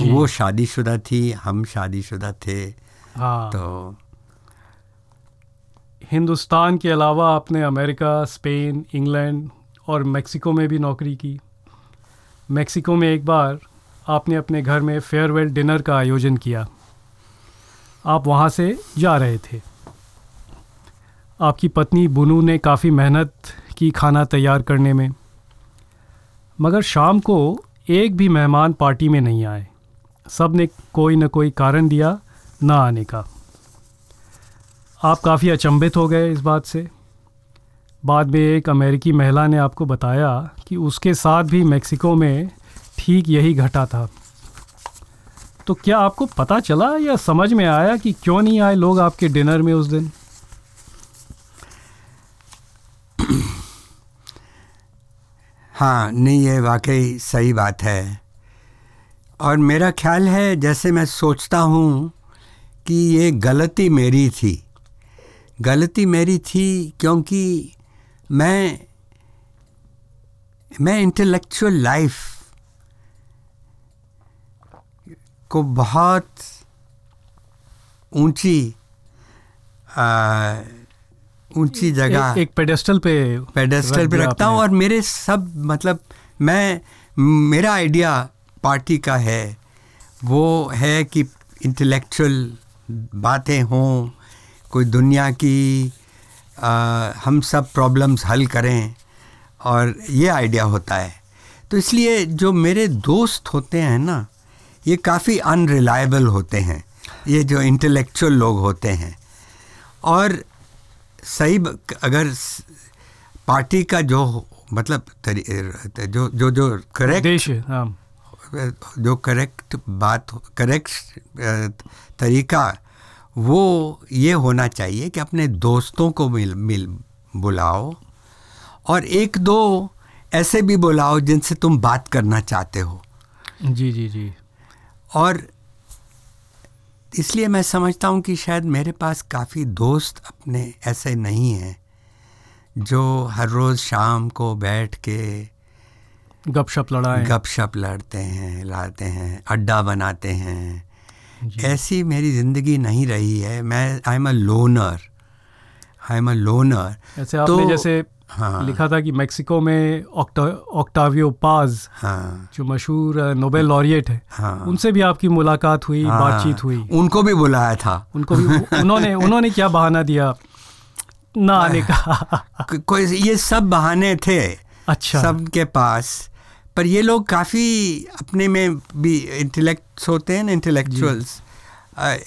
वो शादीशुदा थी हम शादीशुदा थे। हाँ। तो हिंदुस्तान के अलावा आपने अमेरिका स्पेन इंग्लैंड और मेक्सिको में भी नौकरी की। मेक्सिको में एक बार आपने अपने घर में फेयरवेल डिनर का आयोजन किया। आप वहाँ से जा रहे थे। आपकी पत्नी बुनू ने काफ़ी मेहनत की खाना तैयार करने में। मगर शाम को एक भी मेहमान पार्टी में नहीं आए। सबने कोई न कोई कारण दिया ना आने का। आप काफ़ी अचंभित हो गए इस बात से। बाद में एक अमेरिकी महिला ने आपको बताया कि उसके साथ भी मेक्सिको में ठीक यही घटा था। तो क्या आपको पता चला या समझ में आया कि क्यों नहीं आए लोग आपके डिनर में उस दिन? *clears throat* हाँ नहीं, ये वाकई सही बात है। और मेरा ख्याल है, जैसे मैं सोचता हूँ कि ये गलती मेरी थी। गलती मेरी थी क्योंकि मैं मैं इंटेलेक्चुअल लाइफ को बहुत ऊँची ऊँची जगह एक, एक पेडेस्टल पे पेडेस्टल पे रखता हूँ और मेरे सब मतलब मैं मेरा आइडिया पार्टी का है वो है कि इंटेलेक्चुअल बातें हों कोई दुनिया की आ, हम सब प्रॉब्लम्स हल करें और ये आइडिया होता है। तो इसलिए जो मेरे दोस्त होते हैं ना ये काफ़ी अनरिलायबल होते हैं। ये जो इंटेलेक्चुअल लोग होते हैं। और सही अगर पार्टी का जो मतलब जो जो जो करेक्ट जो करेक्ट बात करेक्ट तरीका वो ये होना चाहिए कि अपने दोस्तों को मिल मिल बुलाओ और एक दो ऐसे भी बुलाओ जिनसे तुम बात करना चाहते हो। जी जी जी। और इसलिए मैं समझता हूँ कि शायद मेरे पास काफ़ी दोस्त अपने ऐसे नहीं हैं जो हर रोज़ शाम को बैठ के गपशप लड़ाएँ। गपशप लड़ते हैं लाते हैं अड्डा बनाते हैं। ऐसी मेरी ज़िंदगी नहीं रही है। मैं I am a loner I am a loner ऐसे आपने तो, जैसे हाँ। लिखा था कि मेक्सिको में ऑक्टावियो पाज हाँ। जो मशहूर नोबेल लॉरिएट है हाँ। उनसे भी आपकी मुलाकात हुई हाँ, बातचीत हुई। उनको भी बुलाया था। उनको भी उन्होंने *laughs* उन्होंने क्या बहाना दिया? ना *laughs* आने का कोई ये सब बहाने थे। अच्छा। सबके पास पर ये लोग काफ़ी अपने में भी इंटेलेक्ट्स होते हैं ना इंटेलेक्चुअल्स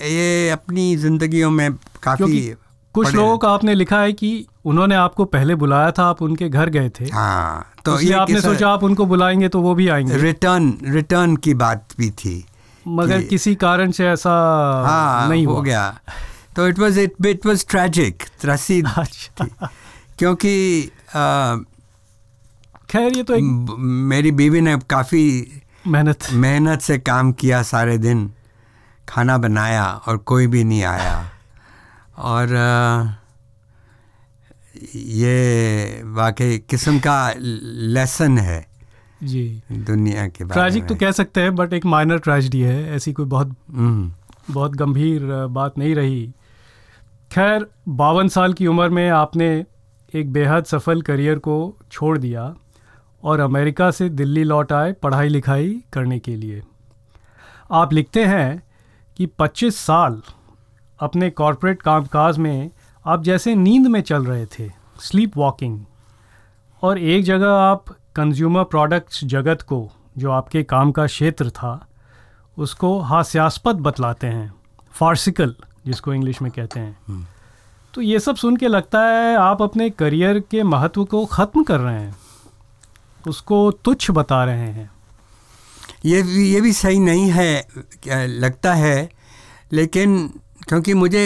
ये अपनी जिंदगियों में काफ़ी कुछ लोगों का आपने लिखा है कि उन्होंने आपको पहले बुलाया था आप उनके घर गए थे। हाँ तो ये आपने सोचा आप उनको बुलाएँगे तो वो भी आएँगे। रिटर्न रिटर्न की बात भी थी मगर कि- किसी कारण से ऐसा हाँ नहीं हो गया। तो it was it it was tragic क्योंकि खैर ये तो एक मेरी बीवी ने काफ़ी मेहनत। मेहनत से काम किया सारे दिन खाना बनाया और कोई भी नहीं आया। और ये वाकई किस्म का लेसन है जी। दुनिया के ट्रैजिक तो कह सकते हैं बट एक माइनर ट्रेजिडी है ऐसी कोई बहुत हम्म, बहुत गंभीर बात नहीं रही। खैर बावन साल की उम्र में आपने एक बेहद सफल करियर को छोड़ दिया। और अमेरिका से दिल्ली लौट आए पढ़ाई लिखाई करने के लिए। आप लिखते हैं कि 25 साल अपने कॉरपोरेट कामकाज में आप जैसे नींद में चल रहे थे स्लीप वॉकिंग और एक जगह आप कंज्यूमर प्रोडक्ट्स जगत को जो आपके काम का क्षेत्र था उसको हास्यास्पद बतलाते हैं। फार्सिकल जिसको इंग्लिश में कहते हैं। तो ये सब सुन के लगता है आप अपने करियर के महत्व को ख़त्म कर रहे हैं। उसको तुच्छ बता रहे हैं। ये भी ये भी सही नहीं है लगता है, लेकिन क्योंकि मुझे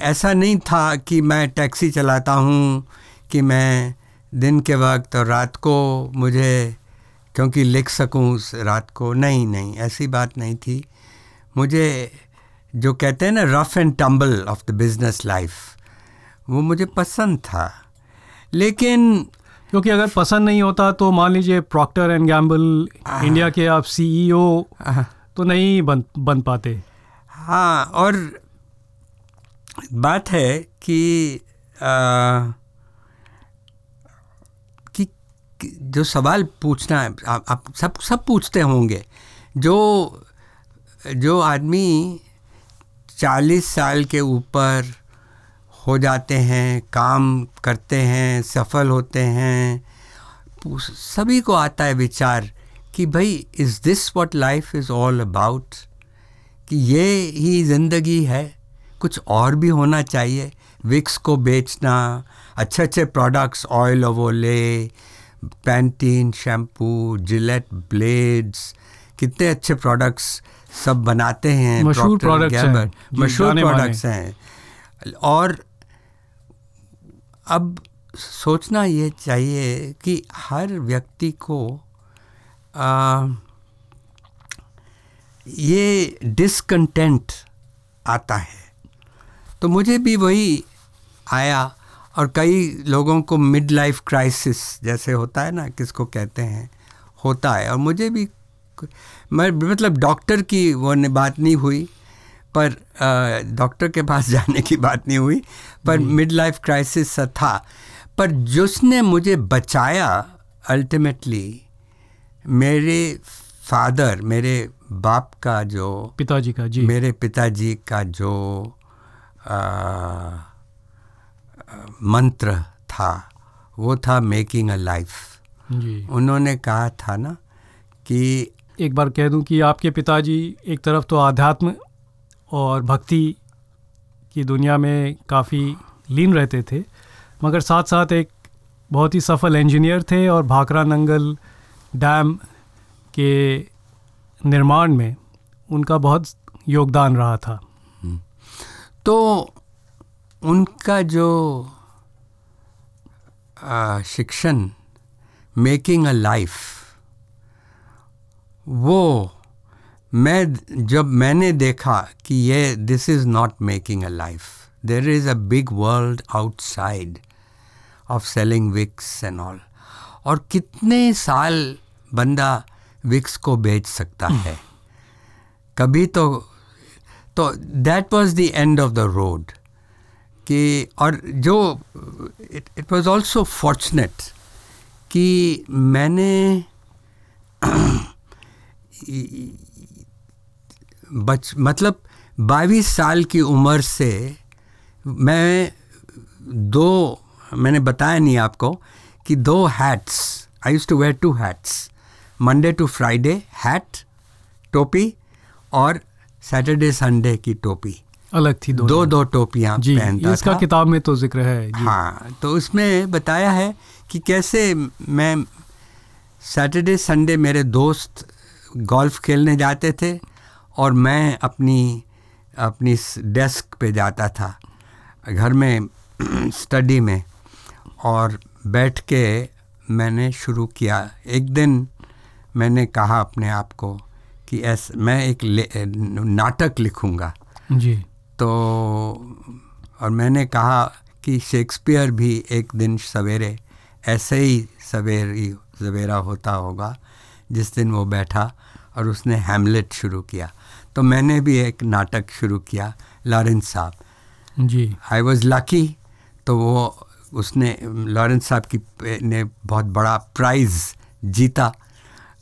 ऐसा नहीं था कि मैं टैक्सी चलाता हूँ, कि मैं दिन के वक्त और रात को मुझे, क्योंकि लिख सकूँ रात को। नहीं नहीं, ऐसी बात नहीं थी। मुझे जो कहते हैं ना rough and tumble of the business life वो मुझे पसंद था। लेकिन क्योंकि अगर पसंद नहीं होता तो मान लीजिए प्रॉक्टर एंड गैम्बल इंडिया के आप सीईओ आह, तो नहीं बन बन पाते। हाँ और बात है कि आ, कि, कि जो सवाल पूछना है आप, आप सब सब पूछते होंगे। जो जो आदमी चालीस साल के ऊपर हो जाते हैं काम करते हैं सफल होते हैं। सभी को आता है विचार कि भाई is this what life is all about कि ये ही ज़िंदगी है। कुछ और भी होना चाहिए। विक्स को बेचना अच्छे अच्छे products oil of Olay Pantene shampoo Gillette blades कितने अच्छे प्रोडक्ट्स सब बनाते हैं मशहूर products हैं, मशहूर प्रोडक्ट्स हैं। और अब सोचना ये चाहिए कि हर व्यक्ति को आ, ये डिसकंटेंट आता है। तो मुझे भी वही आया और कई लोगों को मिड लाइफ क्राइसिस जैसे होता है ना किसको कहते हैं होता है। और मुझे भी मैं मतलब डॉक्टर की वो बात नहीं हुई। पर डॉक्टर के पास *laughs* जाने की बात नहीं हुई पर मिड लाइफ क्राइसिस सा था। पर जिसने मुझे बचाया अल्टीमेटली मेरे फादर मेरे बाप का जो पिताजी का जी। मेरे पिताजी का जो आ, मंत्र था वो था मेकिंग अ लाइफ जी। उन्होंने कहा था ना कि एक बार कह दूँ कि आपके पिताजी एक तरफ़ तो आध्यात्म और भक्ति की दुनिया में काफ़ी लीन रहते थे। मगर साथ साथ एक बहुत ही सफल इंजीनियर थे और भाकरा नंगल डैम के निर्माण में उनका बहुत योगदान रहा था। तो उनका जो शिक्षण मेकिंग अ लाइफ वो मैं जब मैंने देखा कि ये this is not making a life there is a big world outside of selling Vicks and all और कितने साल बंदा विक्स को बेच सकता है। कभी तो तो that was the end of the road कि और जो it it was also fortunate कि मैंने *clears throat* बच मतलब बाईस साल की उम्र से मैं दो मैंने बताया नहीं आपको कि दो hats I used to wear two hats Monday to Friday hat टोपी और सैटरडे संडे की टोपी। अलग थी दो दो दो टोपियाँ जी पहनता इसका था। किताब में तो ज़िक्र है जी हाँ तो उसमें बताया है कि कैसे मैं सैटरडे संडे मेरे दोस्त गोल्फ खेलने जाते थे और मैं अपनी अपनी डेस्क पे जाता था घर में स्टडी में और बैठ के मैंने शुरू किया। एक दिन मैंने कहा अपने आप को कि ऐस मैं एक नाटक लिखूँगा। जी। तो और मैंने कहा कि शेक्सपियर भी एक दिन सवेरे ऐसे ही सवेरी सवेरा होता होगा जिस दिन वो बैठा और उसने हैमलेट शुरू किया। तो मैंने भी एक नाटक शुरू किया लॉरेंस साहब। जी। आई वॉज़ लकी तो वो उसने लॉरेंस साहब की ने बहुत बड़ा प्राइज़ जीता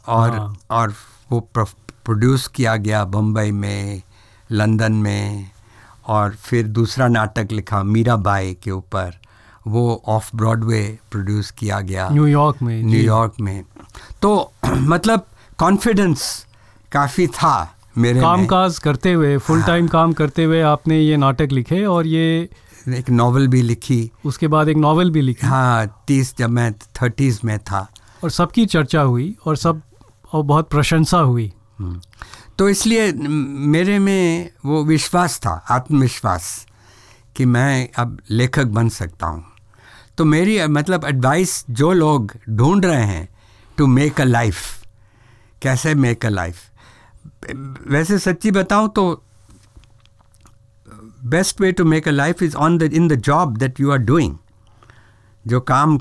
और हाँ। और वो प्रोड्यूस किया गया बम्बई में लंदन में और फिर दूसरा नाटक लिखा मीराबाई के ऊपर। वो ऑफ़ ब्रॉडवे प्रोड्यूस किया गया। न्यूयॉर्क में न्यूयॉर्क में। तो *clears throat* मतलब कॉन्फिडेंस काफ़ी था। मेरे काम काज करते हुए फुल टाइम हाँ। काम करते हुए आपने ये नाटक लिखे और ये एक नावल भी लिखी। उसके बाद एक नावल भी लिखी। हाँ तीस जब मैं थर्टीज़ में था। और सबकी चर्चा हुई और सब और बहुत प्रशंसा हुई। हम्म। तो इसलिए मेरे में वो विश्वास था आत्मविश्वास कि मैं अब लेखक बन सकता हूँ। तो मेरी मतलब एडवाइस जो लोग ढूंढ रहे हैं टू मेक अ लाइफ कैसे मेक अ लाइफ वैसे सच्ची बताऊँ तो best way to make a life is on the in the job that you are doing जो काम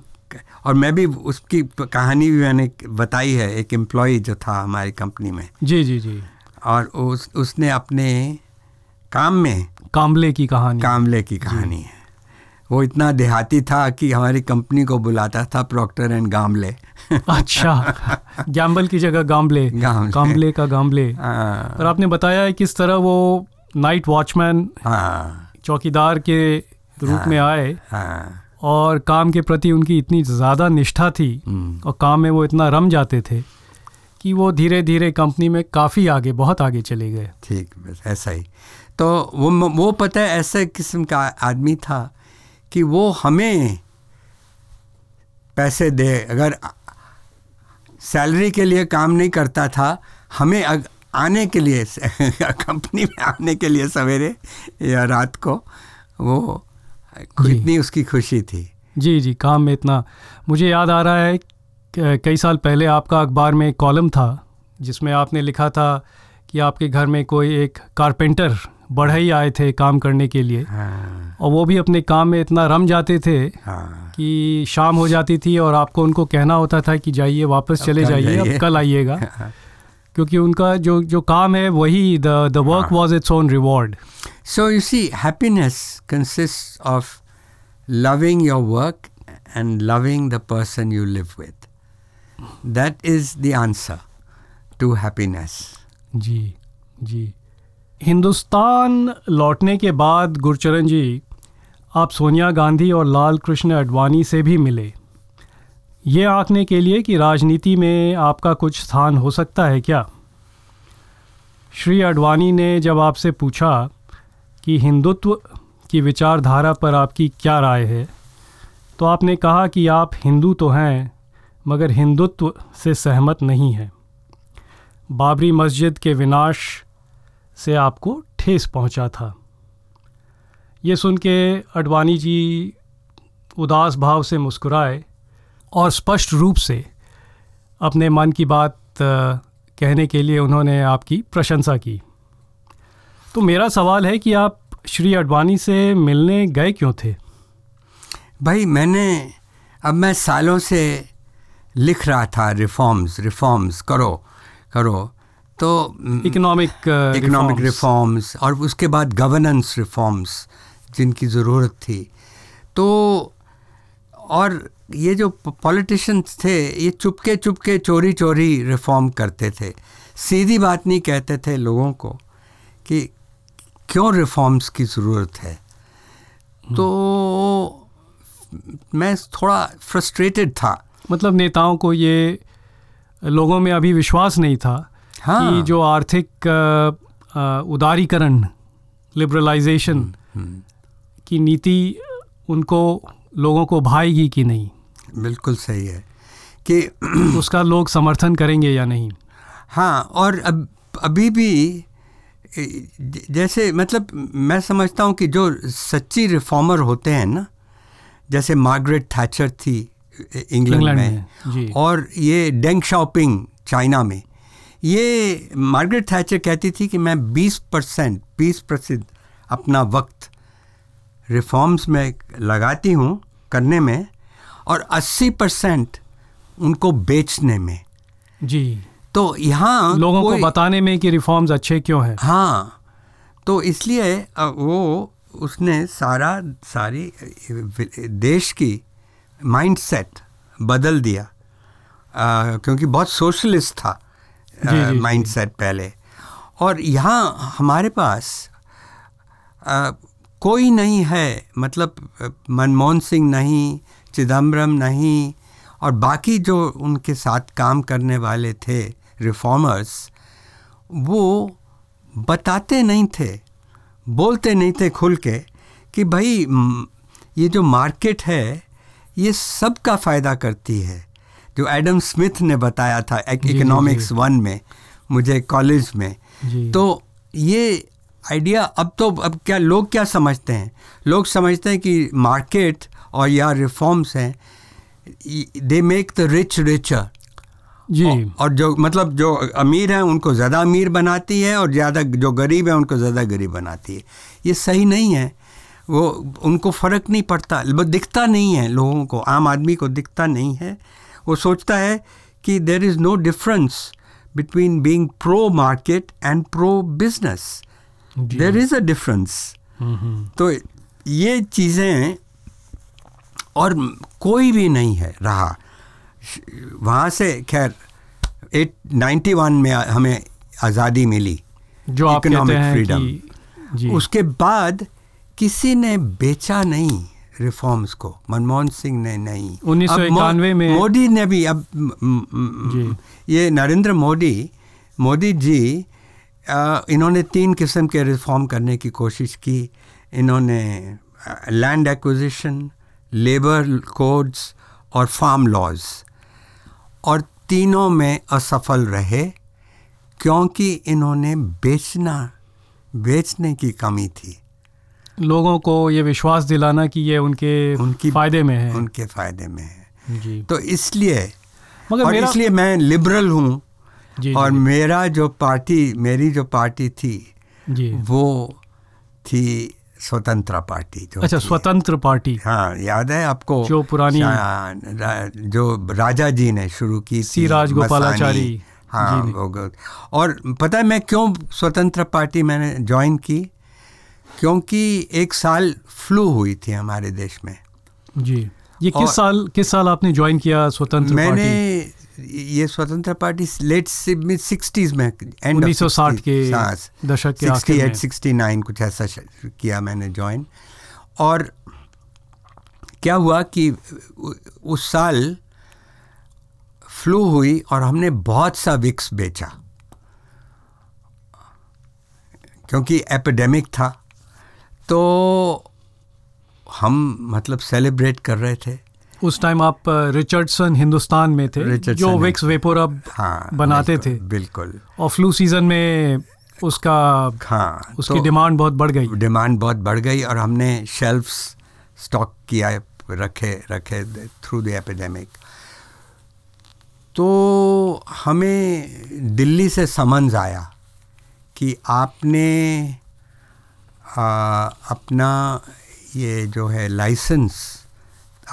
और मैं भी उसकी कहानी भी मैंने बताई है एक एम्प्लॉय जो था हमारी कंपनी में। जी जी जी। और उस उसने अपने काम में कामले की कहानी। कामले की कहानी है। वो इतना देहाती था कि हमारी कंपनी को बुलाता था प्रॉक्टर एंड गामले अच्छा गैम्बल की जगह गामले गामले। कामले का गामले हाँ। और आपने बताया है किस तरह वो नाइट वॉचमैन हाँ। चौकीदार के रूप में आए। हाँ। और काम के प्रति उनकी इतनी ज़्यादा निष्ठा थी हम्म, और काम में वो इतना रम जाते थे कि वो धीरे धीरे कंपनी में काफ़ी आगे बहुत आगे चले गए। ठीक ऐसा ही। तो वो वो पता है ऐसे किस्म का आदमी था कि वो हमें पैसे दे। अगर सैलरी के लिए काम नहीं करता था हमें अग, आने के लिए *laughs* कंपनी में आने के लिए सवेरे या रात को वो। इतनी उसकी खुशी थी। जी जी काम में इतना। मुझे याद आ रहा है कई साल पहले आपका अखबार में एक कॉलम था जिसमें आपने लिखा था कि आपके घर में कोई एक कारपेंटर बढ़ई आए थे काम करने के लिए। हाँ। और वो भी अपने काम में इतना रम जाते थे हाँ। कि शाम हो जाती थी और आपको उनको कहना होता था कि जाइए वापस चले जाइए। अब कल आइएगा। *laughs* क्योंकि उनका जो जो काम है वही the the work was its own reward so you see happiness consist of loving your work and loving the person you live with. That is the answer to happiness. जी जी। हिंदुस्तान लौटने के बाद गुरचरण जी, आप सोनिया गांधी और लाल कृष्ण अडवाणी से भी मिले। ये आंकने के लिए कि राजनीति में आपका कुछ स्थान हो सकता है क्या? श्री अडवाणी ने जब आपसे पूछा कि हिंदुत्व की विचारधारा पर आपकी क्या राय है तो आपने कहा कि आप हिंदू तो हैं, मगर हिंदुत्व से सहमत नहीं हैं। बाबरी मस्जिद के विनाश से आपको ठेस पहुँचा था। ये सुन के अडवाणी जी उदास भाव से मुस्कुराए और स्पष्ट रूप से अपने मन की बात कहने के लिए उन्होंने आपकी प्रशंसा की। तो मेरा सवाल है कि आप श्री अडवाणी से मिलने गए क्यों थे? भाई, मैंने, अब मैं सालों से लिख रहा था रिफॉर्म्स रिफॉर्म्स करो करो। तो इकोनॉमिक इकोनॉमिक रिफॉर्म्स और उसके बाद गवर्नेंस रिफॉर्म्स जिनकी ज़रूरत थी। तो और ये जो पॉलिटिशियंस थे ये चुपके चुपके चोरी चोरी रिफॉर्म करते थे। सीधी बात नहीं कहते थे लोगों को कि क्यों रिफॉर्म्स की ज़रूरत है। तो मैं थोड़ा फ्रस्ट्रेटेड था। मतलब नेताओं को ये लोगों में अभी विश्वास नहीं था हाँ। कि जो आर्थिक उदारीकरण लिबरलाइजेशन हम्म, की नीति उनको लोगों को भाएगी कि नहीं बिल्कुल सही है कि उसका लोग समर्थन करेंगे या नहीं हाँ और अब अभी भी जैसे मतलब मैं समझता हूँ कि जो सच्ची रिफॉर्मर होते हैं ना जैसे मार्गरेट थैचर थी इंग्लैंड में, में। और ये डेंग शाओपिंग चाइना में ये मार्गरेट थैचर कहती थी कि मैं 20 परसेंट बीस प्रतिशत अपना वक्त रिफॉर्म्स में लगाती हूँ करने में और 80 परसेंट उनको बेचने में। जी। तो यहाँ लोगों को बताने में कि रिफॉर्म्स अच्छे क्यों हैं। हाँ तो इसलिए वो उसने सारा सारी देश की माइंडसेट बदल दिया अ, क्योंकि बहुत सोशलिस्ट था। माइंडसेट पहले। और यहाँ हमारे पास अ, कोई नहीं है मतलब मनमोहन सिंह नहीं चिदम्बरम नहीं और बाकी जो उनके साथ काम करने वाले थे रिफॉर्मर्स वो बताते नहीं थे बोलते नहीं थे खुल के कि भाई ये जो मार्केट है ये सबका फ़ायदा करती है। जो एडम स्मिथ ने बताया था इकोनॉमिक्स वन में मुझे कॉलेज में। तो ये आइडिया अब तो अब क्या लोग क्या समझते हैं? लोग समझते हैं कि मार्केट और या रिफॉर्म्स हैं they make the rich richer जी। और जो मतलब जो अमीर हैं उनको ज़्यादा अमीर बनाती है और ज़्यादा जो गरीब हैं उनको ज़्यादा गरीब बनाती है। ये सही नहीं है। वो उनको फ़र्क नहीं पड़ता। वो दिखता नहीं है लोगों को। आम आदमी को दिखता नहीं है। वो सोचता है कि there is no difference between being pro market and pro business there is a difference. तो ये चीज़ें और कोई भी नहीं है रहा। वहाँ से खैर एट नाइन्टी वन में हमें आज़ादी मिली। जो आप कहते Economic हैं freedom. कि जी। उसके बाद किसी ने बेचा नहीं। रिफॉर्म्स को मनमोहन सिंह ने नहीं। उन्नीस 1991 मो- मोदी ने भी अब। ये नरेंद्र मोदी मोदी जी अ, इन्होंने तीन किस्म के रिफॉर्म करने की कोशिश की। इन्होंने लैंड एक्विजिशन लेबर कोड्स और फार्म लॉज और तीनों में असफल रहे क्योंकि इन्होंने बेचना बेचने की कमी थी। लोगों को ये विश्वास दिलाना कि ये उनके उनकी फ़ायदे में है। उनके फ़ायदे में है। जी। तो इसलिए मगर और मेरा इसलिए मैं लिबरल हूँ। और जी, मेरा जो पार्टी मेरी जो पार्टी थी जी। वो थी स्वतंत्र पार्टी जो अच्छा स्वतंत्र पार्टी। हाँ याद है आपको? जो पुरानी- रा, जो राजा जी ने शुरू की सी राजगोपालाचारी। हाँ और पता है मैं क्यों स्वतंत्र पार्टी मैंने ज्वाइन की? क्योंकि एक साल फ्लू हुई थी हमारे देश में। जी। ये किस साल किस साल आपने ज्वाइन किया स्वतंत्र मैंने ये स्वतंत्र पार्टी लेट सिक्सटीज में एंड 1960 के दशक के आखिर में। 68 69 कुछ ऐसा किया मैंने ज्वाइन और क्या हुआ कि उस साल फ्लू हुई और हमने बहुत सा विक्स बेचा। क्योंकि एपिडेमिक था। तो हम मतलब सेलिब्रेट कर रहे थे। उस टाइम आप रिचर्डसन हिंदुस्तान में थे रिचर्डसन जो विक्स वेपोर अब हाँ बनाते थे। बिल्कुल। और फ्लू सीज़न में उसका हाँ उसकी तो- डिमांड बहुत बढ़ गई। डिमांड बहुत बढ़ गई और हमने शेल्फ्स स्टॉक किया रखे रखे थ्रू द एपिडेमिक तो हमें दिल्ली से समन्स आया कि आपने आ, अपना ये जो है लाइसेंस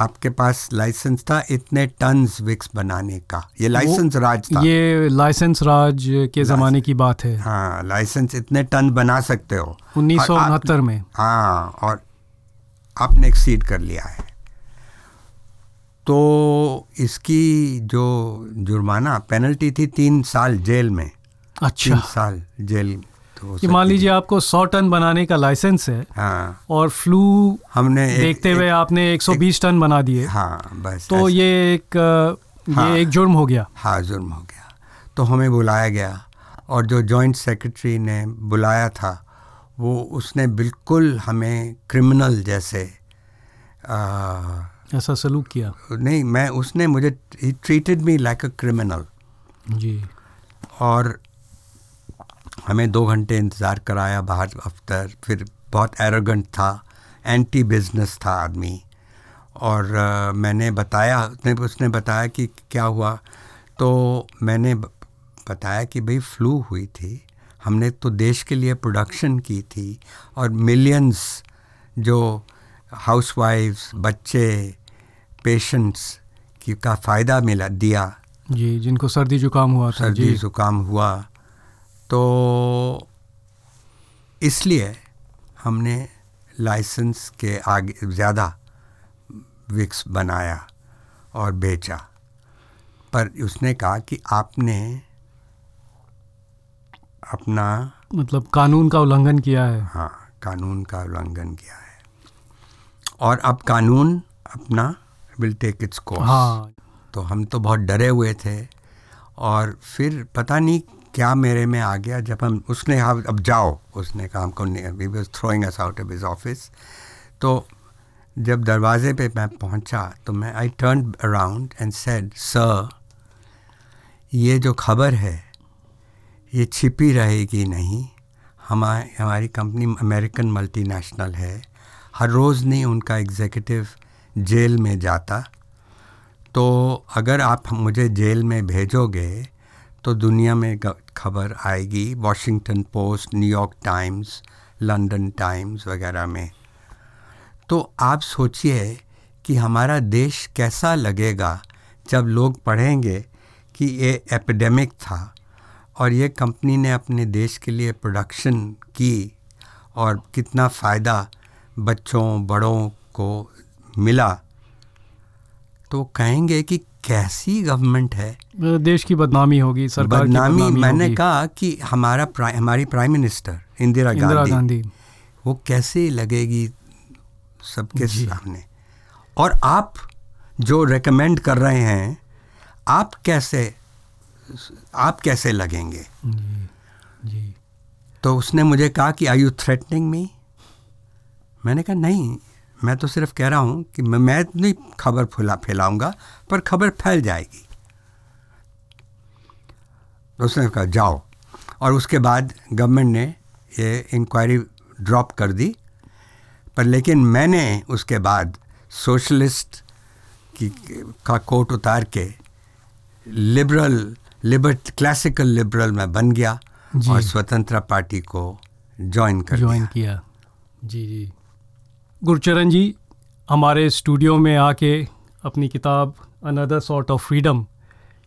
आपके पास लाइसेंस था इतने टन्स विक्स बनाने का? ये लाइसेंस राज था? ये लाइसेंस राज के ज़माने की बात है। हाँ लाइसेंस इतने टन बना सकते हो। उन्नीस सौ उनहत्तर में। हाँ और आपने एक्सीड कर लिया है। तो इसकी जो जुर्माना पेनल्टी थी तीन साल जेल में। अच्छा। तीन साल जेल कि मान लीजिए आपको सौ टन बनाने का लाइसेंस है हाँ। और फ्लू हमने एक- देखते हुए एक- आपने 120 टन बना दिए हाँ बस तो ये एक हाँ। ये एक जुर्म हो गया। हाँ जुर्म हो गया। तो हमें बुलाया गया और जो जॉइंट सेक्रेटरी ने बुलाया था वो उसने बिल्कुल हमें क्रिमिनल जैसे आ, ऐसा सलूक किया। नहीं मैं उसने मुझे ही treated me like a criminal जी। और हमें दो घंटे इंतज़ार कराया बाहर अफ्तर फिर बहुत एरोगेंट था एंटी बिज़नेस था आदमी। और अ, मैंने बताया उसने उसने बताया कि क्या हुआ। तो मैंने बताया कि भाई फ्लू हुई थी। हमने तो देश के लिए प्रोडक्शन की थी और मिलियंस जो हाउसवाइफ्स बच्चे पेशेंट्स की का फ़ायदा मिला दिया। जी जिनको सर्दी जुकाम हुआ सर्दी ज़ुकाम हुआ। तो इसलिए हमने लाइसेंस के आगे ज़्यादा विक्स बनाया और बेचा। पर उसने कहा कि आपने अपना मतलब कानून का उल्लंघन किया है। हाँ कानून का उल्लंघन किया है। और अब कानून अपना विल टेक इट्स कोर्स हाँ। तो हम तो बहुत डरे हुए थे और फिर पता नहीं क्या मेरे में आ गया जब हम, उसने कहा, अब जाओ। उसने कहा, हमको we was throwing us out of his office तो जब दरवाजे पे मैं पहुँचा तो मैं I turn around and said sir ये जो खबर है, ये छिपी रहेगी नहीं। हमारी हमारी कंपनी अमेरिकन मल्टीनेशनल है। हर रोज़ नहीं उनका एग्जीक्यूटिव जेल में जाता। तो अगर आप मुझे जेल में भेजोगे तो दुनिया में खबर आएगी Washington Post New York Times London Times वगैरह में। तो आप सोचिए कि हमारा देश कैसा लगेगा जब लोग पढ़ेंगे कि ये एपिडेमिक था और ये कंपनी ने अपने देश के लिए प्रोडक्शन की और कितना फ़ायदा बच्चों, बड़ों को मिला। तो कहेंगे कि कैसी गवर्नमेंट है? देश की बदनामी होगी सरकार बदनामी की बदनामी मैंने कहा कि हमारा प्राइ- हमारी प्राइम मिनिस्टर इंदिरा गांधी गांधी। वो कैसे लगेगी सबके सामने? और आप जो रेकमेंड कर रहे हैं आप कैसे आप कैसे लगेंगे? जी जी। तो उसने मुझे कहा कि आई यू थ्रेटनिंग मी मैंने कहा नहीं मैं तो सिर्फ़ कह रहा हूँ कि मैं नहीं खबर फैला फैलाऊँगा पर खबर फैल जाएगी। उसने कहा जाओ। और उसके बाद गवर्नमेंट ने ये इंक्वायरी ड्रॉप कर दी। पर लेकिन मैंने उसके बाद सोशलिस्ट की का कोट उतार के लिबरल लिबर क्लासिकल लिबरल में बन गया। और स्वतंत्र पार्टी को ज्वाइन कर ज्वाइन किया। जी जी। गुरचरण जी हमारे स्टूडियो में आके अपनी किताब अनदर सॉर्ट ऑफ़ फ्रीडम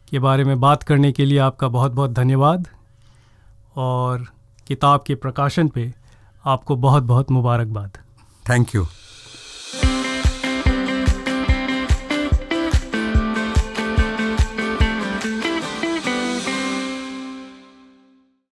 के बारे में बात करने के लिए आपका बहुत बहुत धन्यवाद। और किताब के प्रकाशन पे आपको बहुत बहुत मुबारकबाद। Thank you